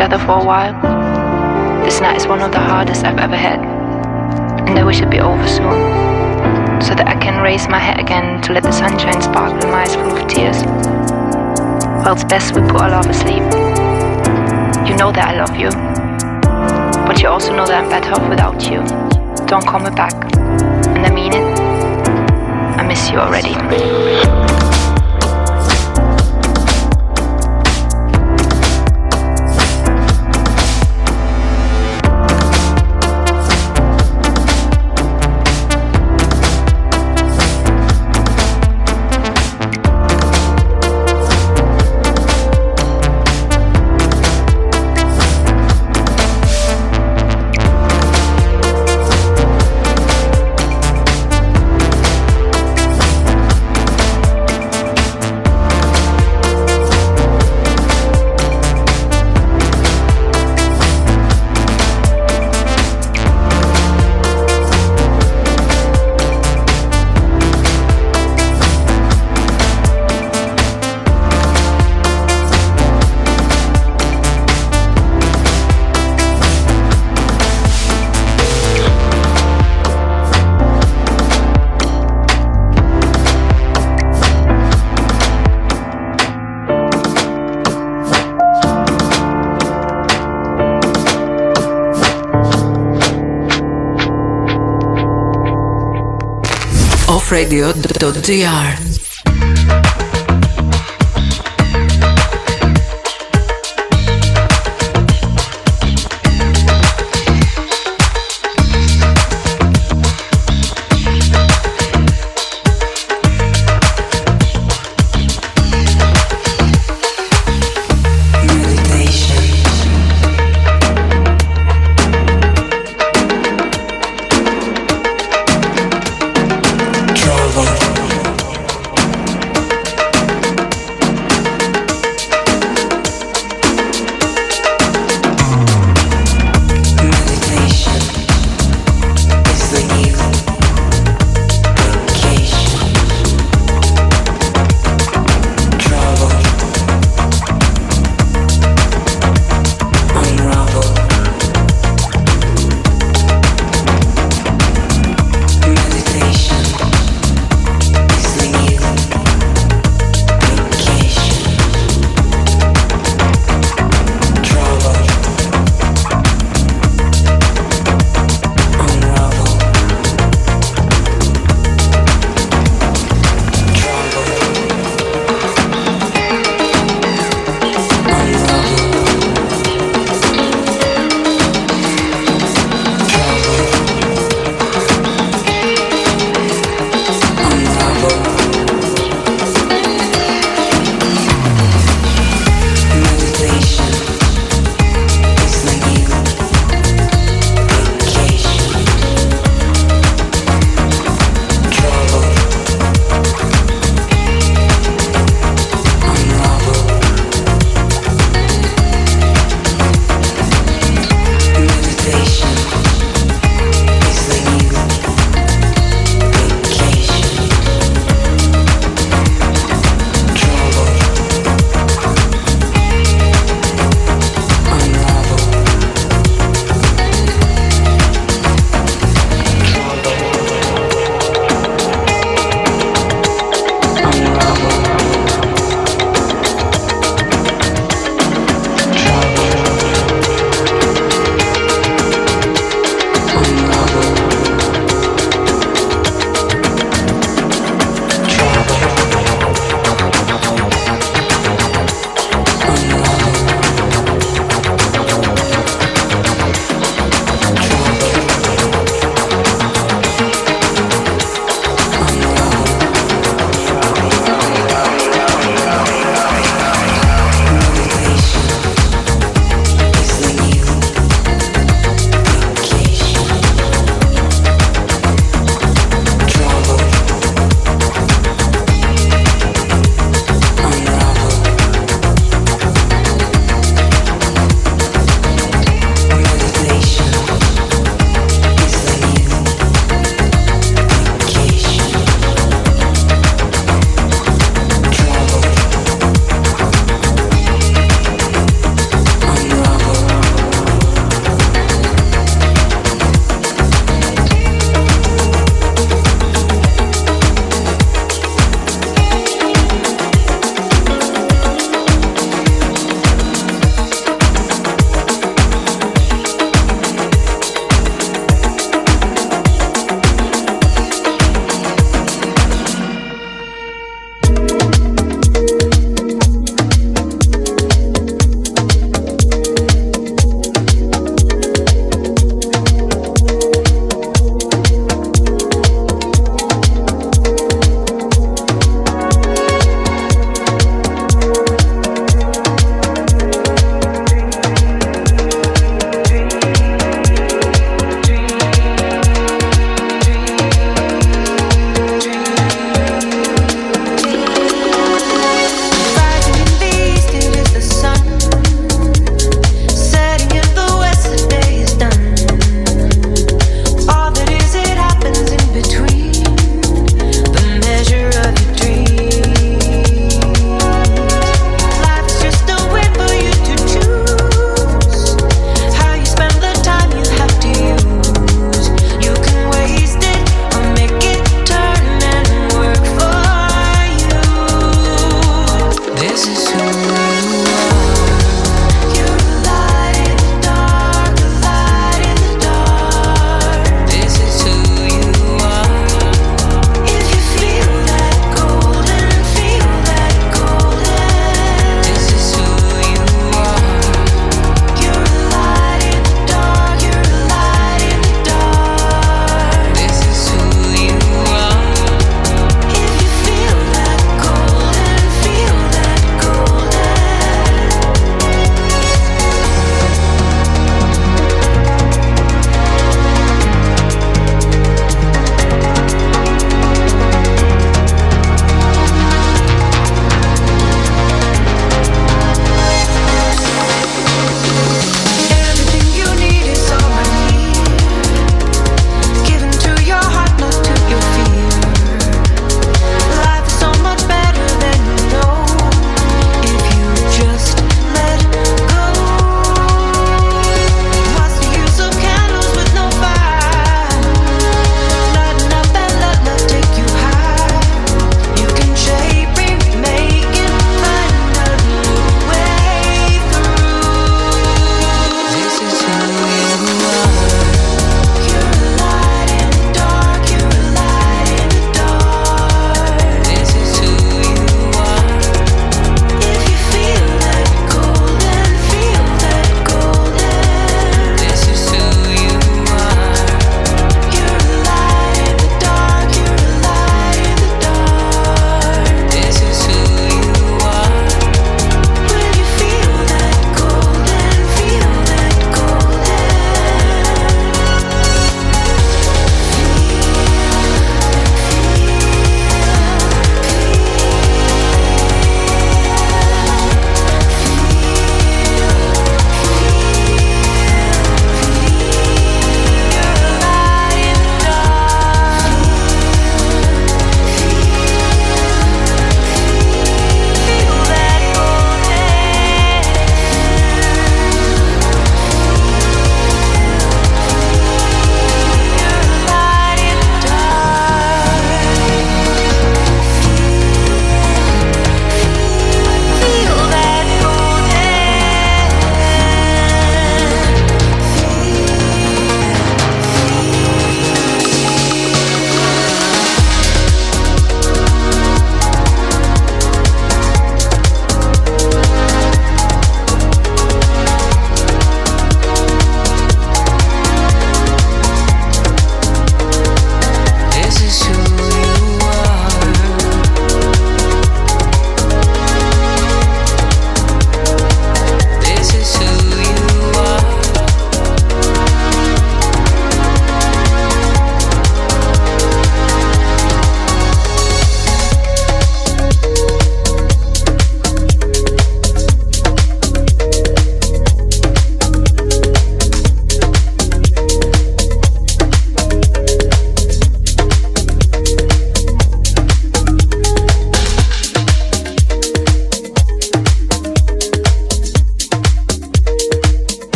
other for a while. This night is one of the hardest I've ever had, and I wish it'd be over soon, so that I can raise my head again to let the sunshine sparkle in my eyes full of tears. Well, it's best we put our love asleep. You know that I love you, but you also know that I'm better off without you. Don't call me back, and I mean it. I miss you already. radio.gr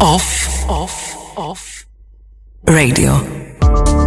Off. Off. Off. Radio.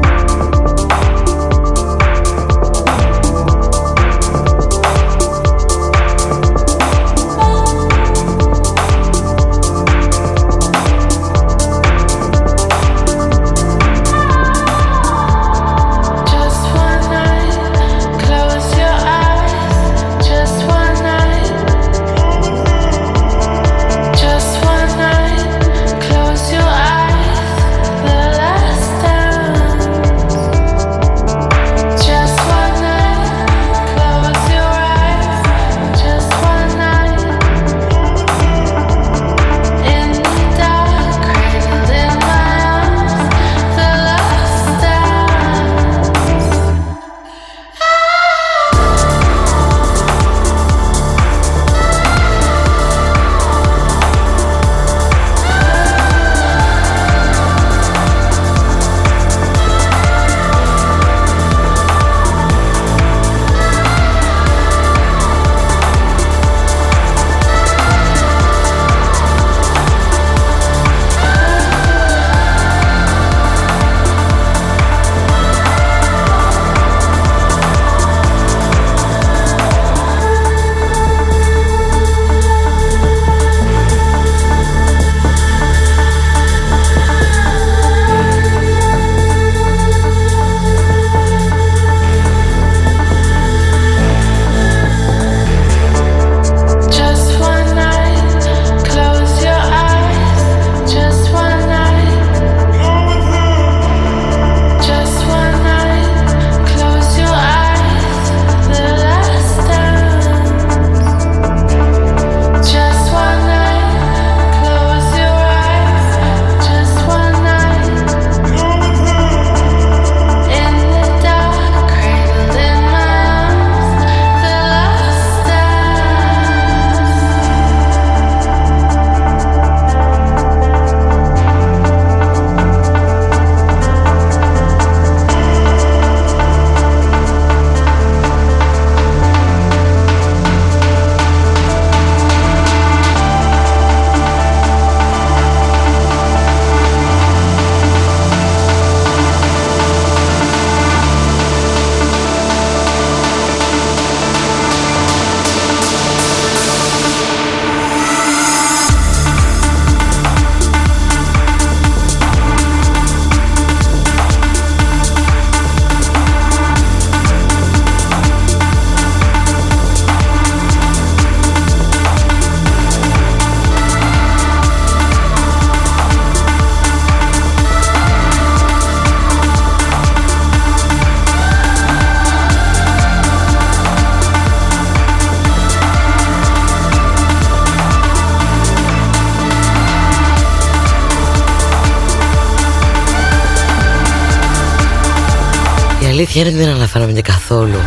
Αλήθεια είναι ότι δεν αναφέραμε καθόλου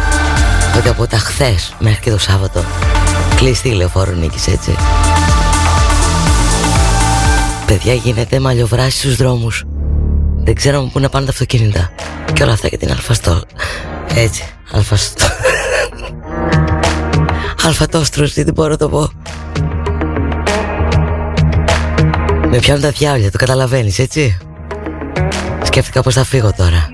ότι από τα χθες μέχρι και το Σάββατο κλειστή η λεωφόρο νίκης έτσι. Παιδιά γίνεται μαλλιοβράση στους δρόμους. Δεν ξέρουμε πού να πάνε τα αυτοκίνητα. Και όλα αυτά για την αλφαστό. Έτσι, αλφαστό. Αλφατόστρος, τι μπορώ να το πω. Με πιάνουν τα διάολια, το καταλαβαίνεις έτσι. Σκέφτηκα πως θα φύγω τώρα.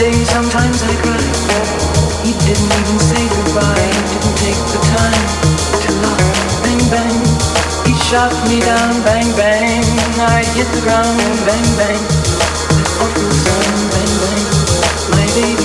Day, sometimes I cry. He didn't even say goodbye, he didn't take the time to love. Bang, bang, he shot me down, bang, bang. I hit the ground, bang, bang. Awful sound, bang, bang. My baby.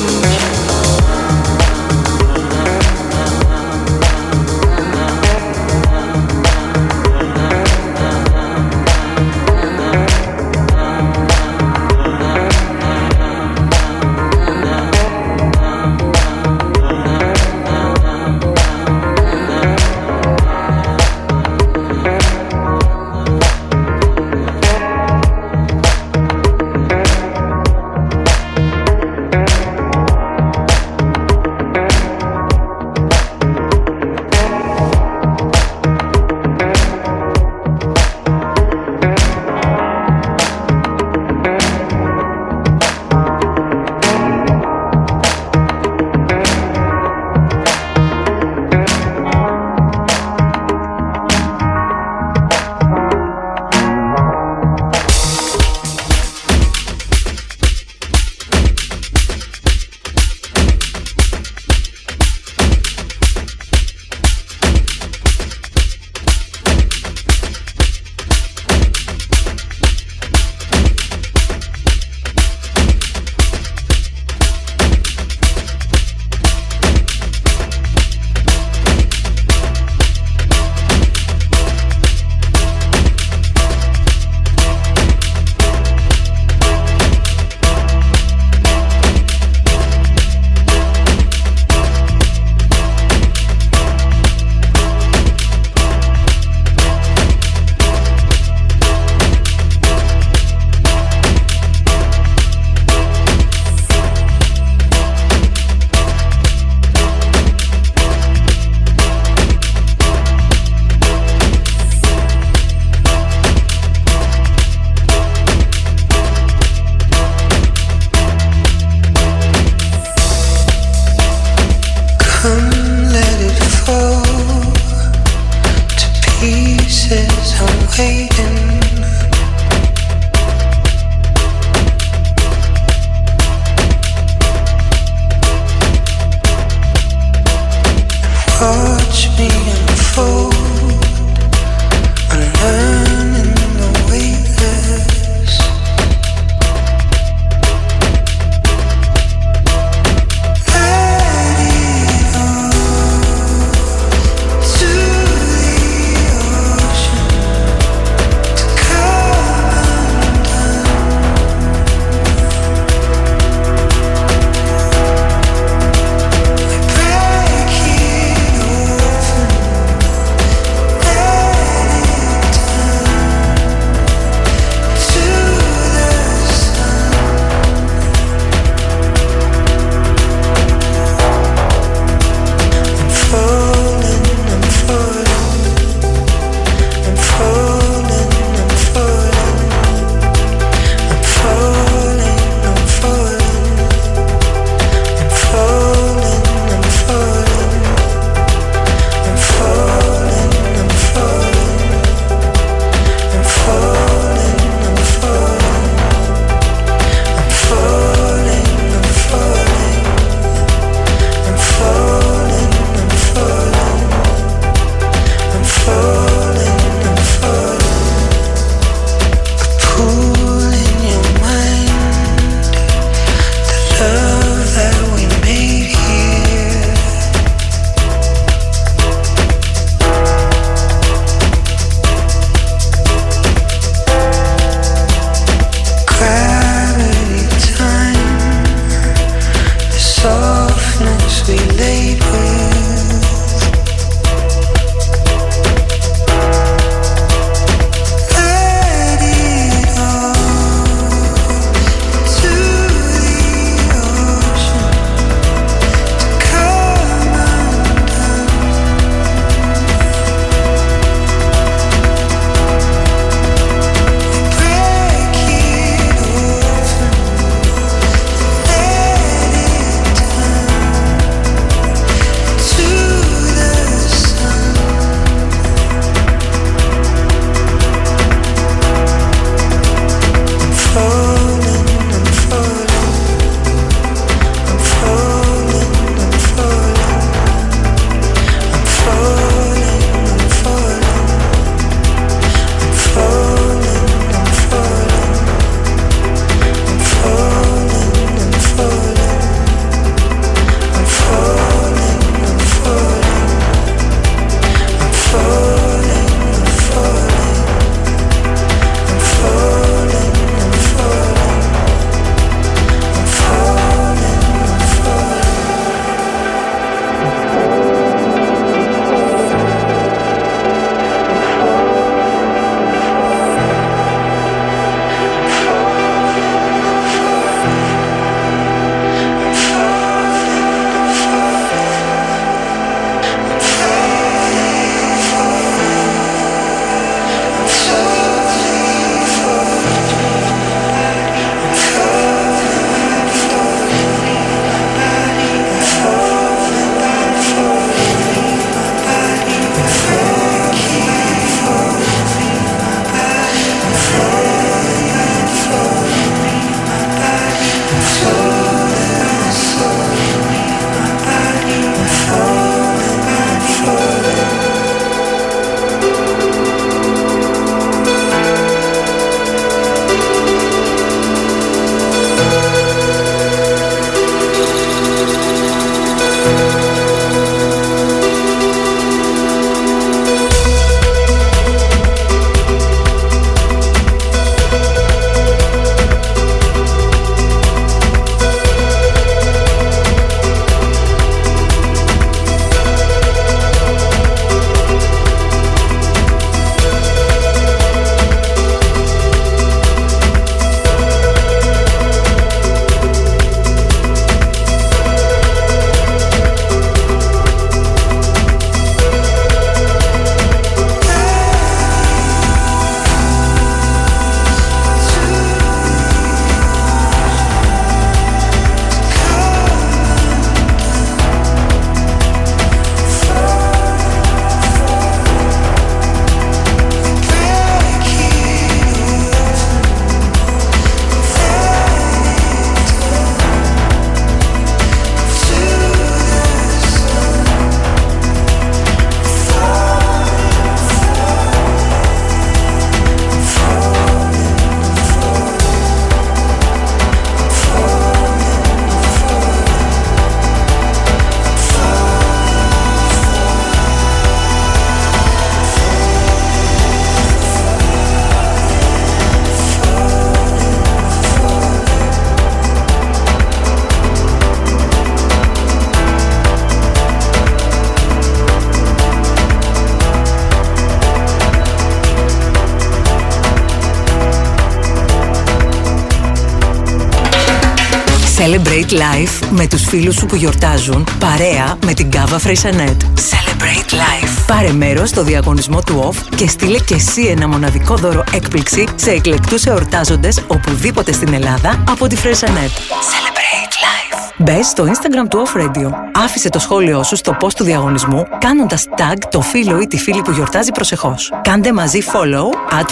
Celebrate life με τους φίλους σου που γιορτάζουν παρέα με την Cava Freixenet. Celebrate life. Πάρε μέρος στο διαγωνισμό του OFF και στείλε και εσύ ένα μοναδικό δώρο έκπληξη σε εκλεκτούς εορτάζοντες οπουδήποτε στην Ελλάδα από τη Freixenet. Celebrate life. Μπες στο Instagram του Off Radio. Άφησε το σχόλιο σου στο post του διαγωνισμού κάνοντας tag το φίλο ή τη φίλη που γιορτάζει προσεχώς. Κάντε μαζί follow at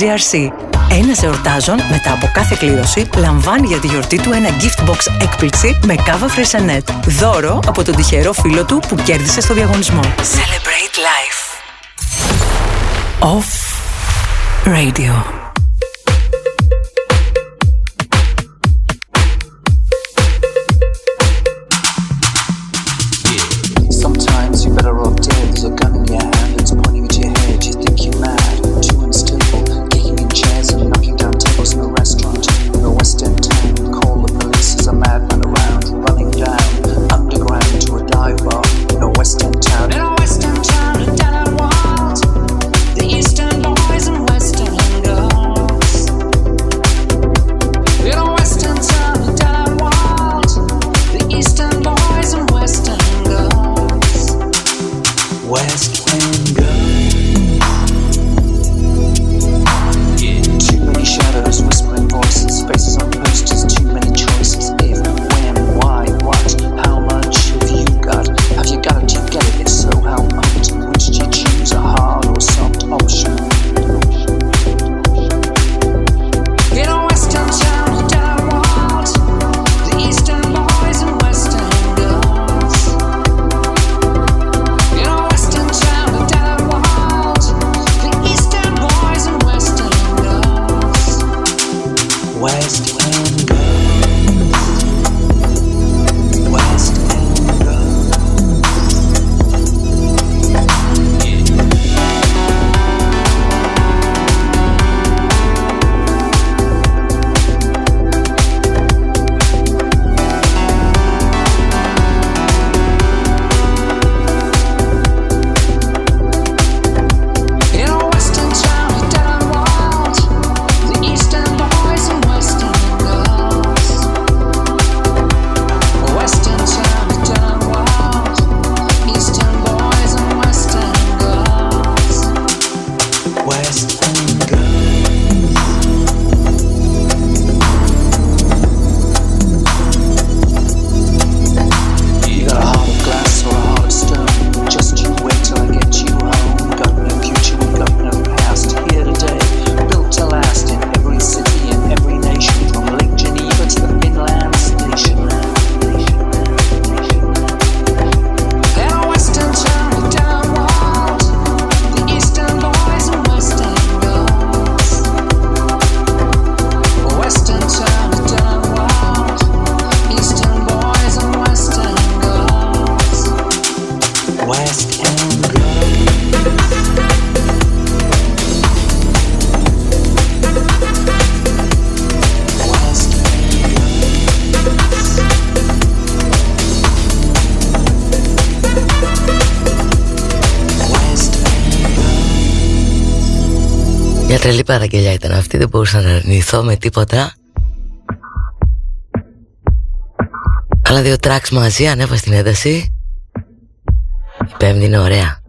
GRC. Ένας εορτάζων μετά από κάθε κλήρωση λαμβάνει για τη γιορτή του ένα gift box έκπληξη με κάβα Freixenet. Δώρο από τον τυχερό φίλο του που κέρδισε στο διαγωνισμό. Celebrate life. Off Radio. Τρελή παραγγελιά ήταν αυτή, δεν μπορούσα να αρνηθώ με τίποτα. Αλλά δύο τραξ μαζί, ανέβα στην ένταση. Η πέμπτη είναι ωραία.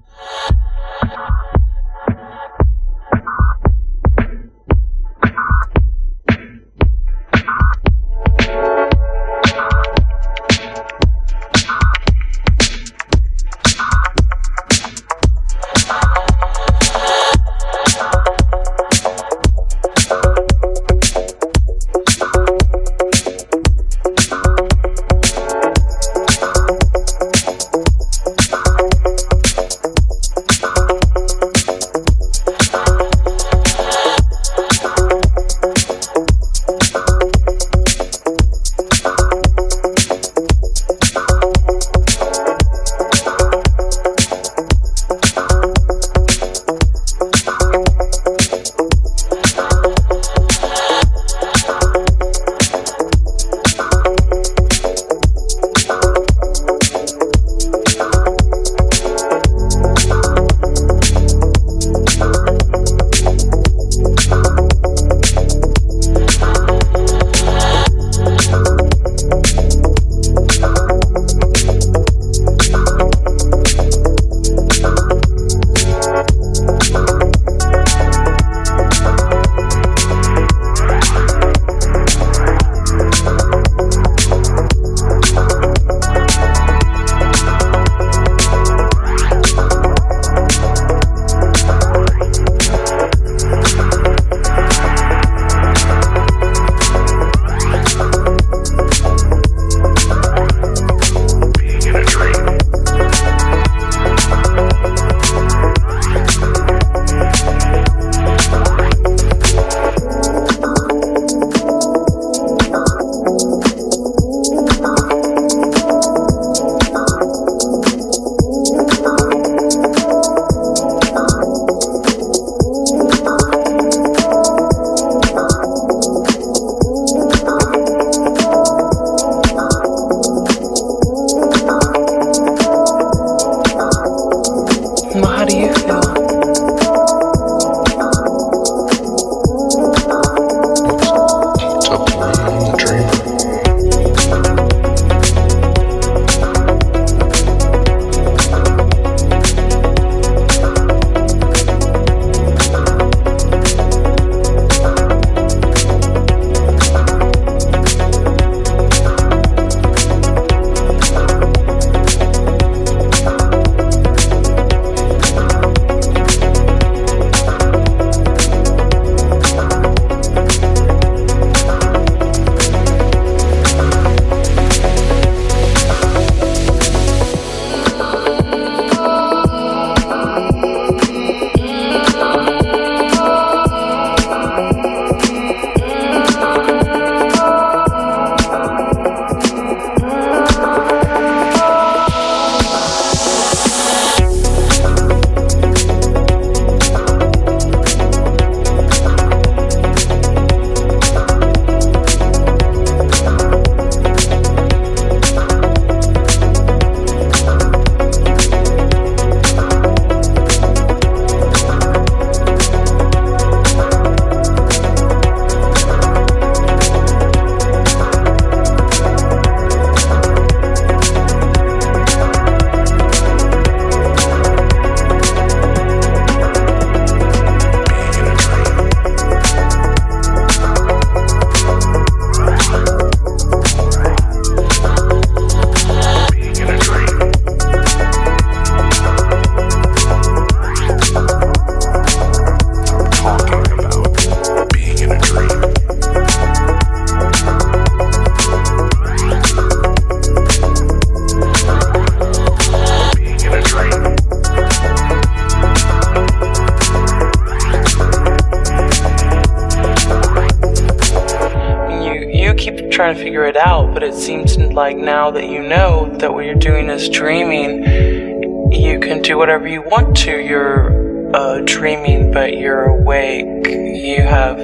Trying to figure it out, but it seems like now that you know that what you're doing is dreaming, you can do whatever you want to. You're uh, dreaming, but you're awake. You have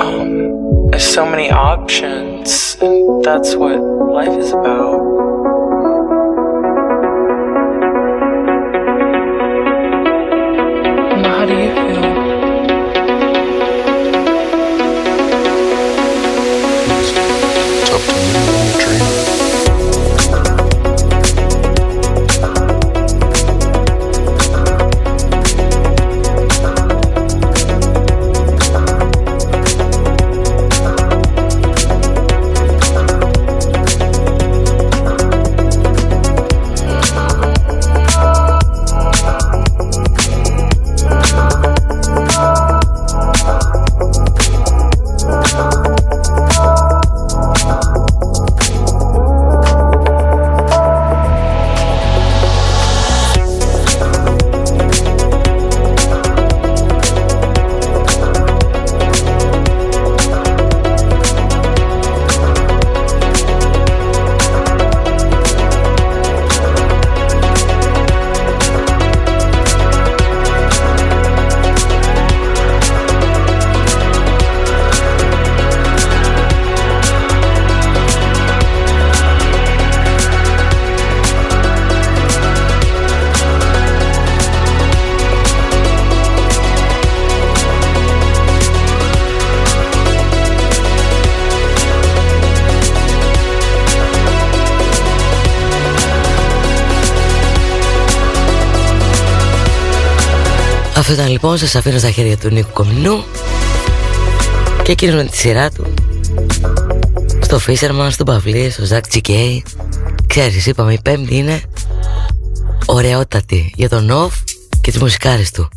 um, so many options. And that's what life is about. Αυτό ήταν λοιπόν, σας αφήνω στα χέρια του Νίκου Κομινού και εκείνος με τη σειρά του. Στο Fisherman, στον Παυλί, στο Ζακ Τσικέι Ξέρεις, είπαμε η πέμπτη είναι ωραιότατη για τον Νοφ και τις μουσικάρες του.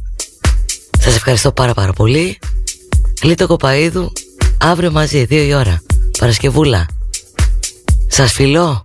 Σας ευχαριστώ πάρα πάρα πολύ. Λίτο Κοπαίδου, αύριο μαζί, δύο η ώρα. Παρασκευούλα. Σας φιλώ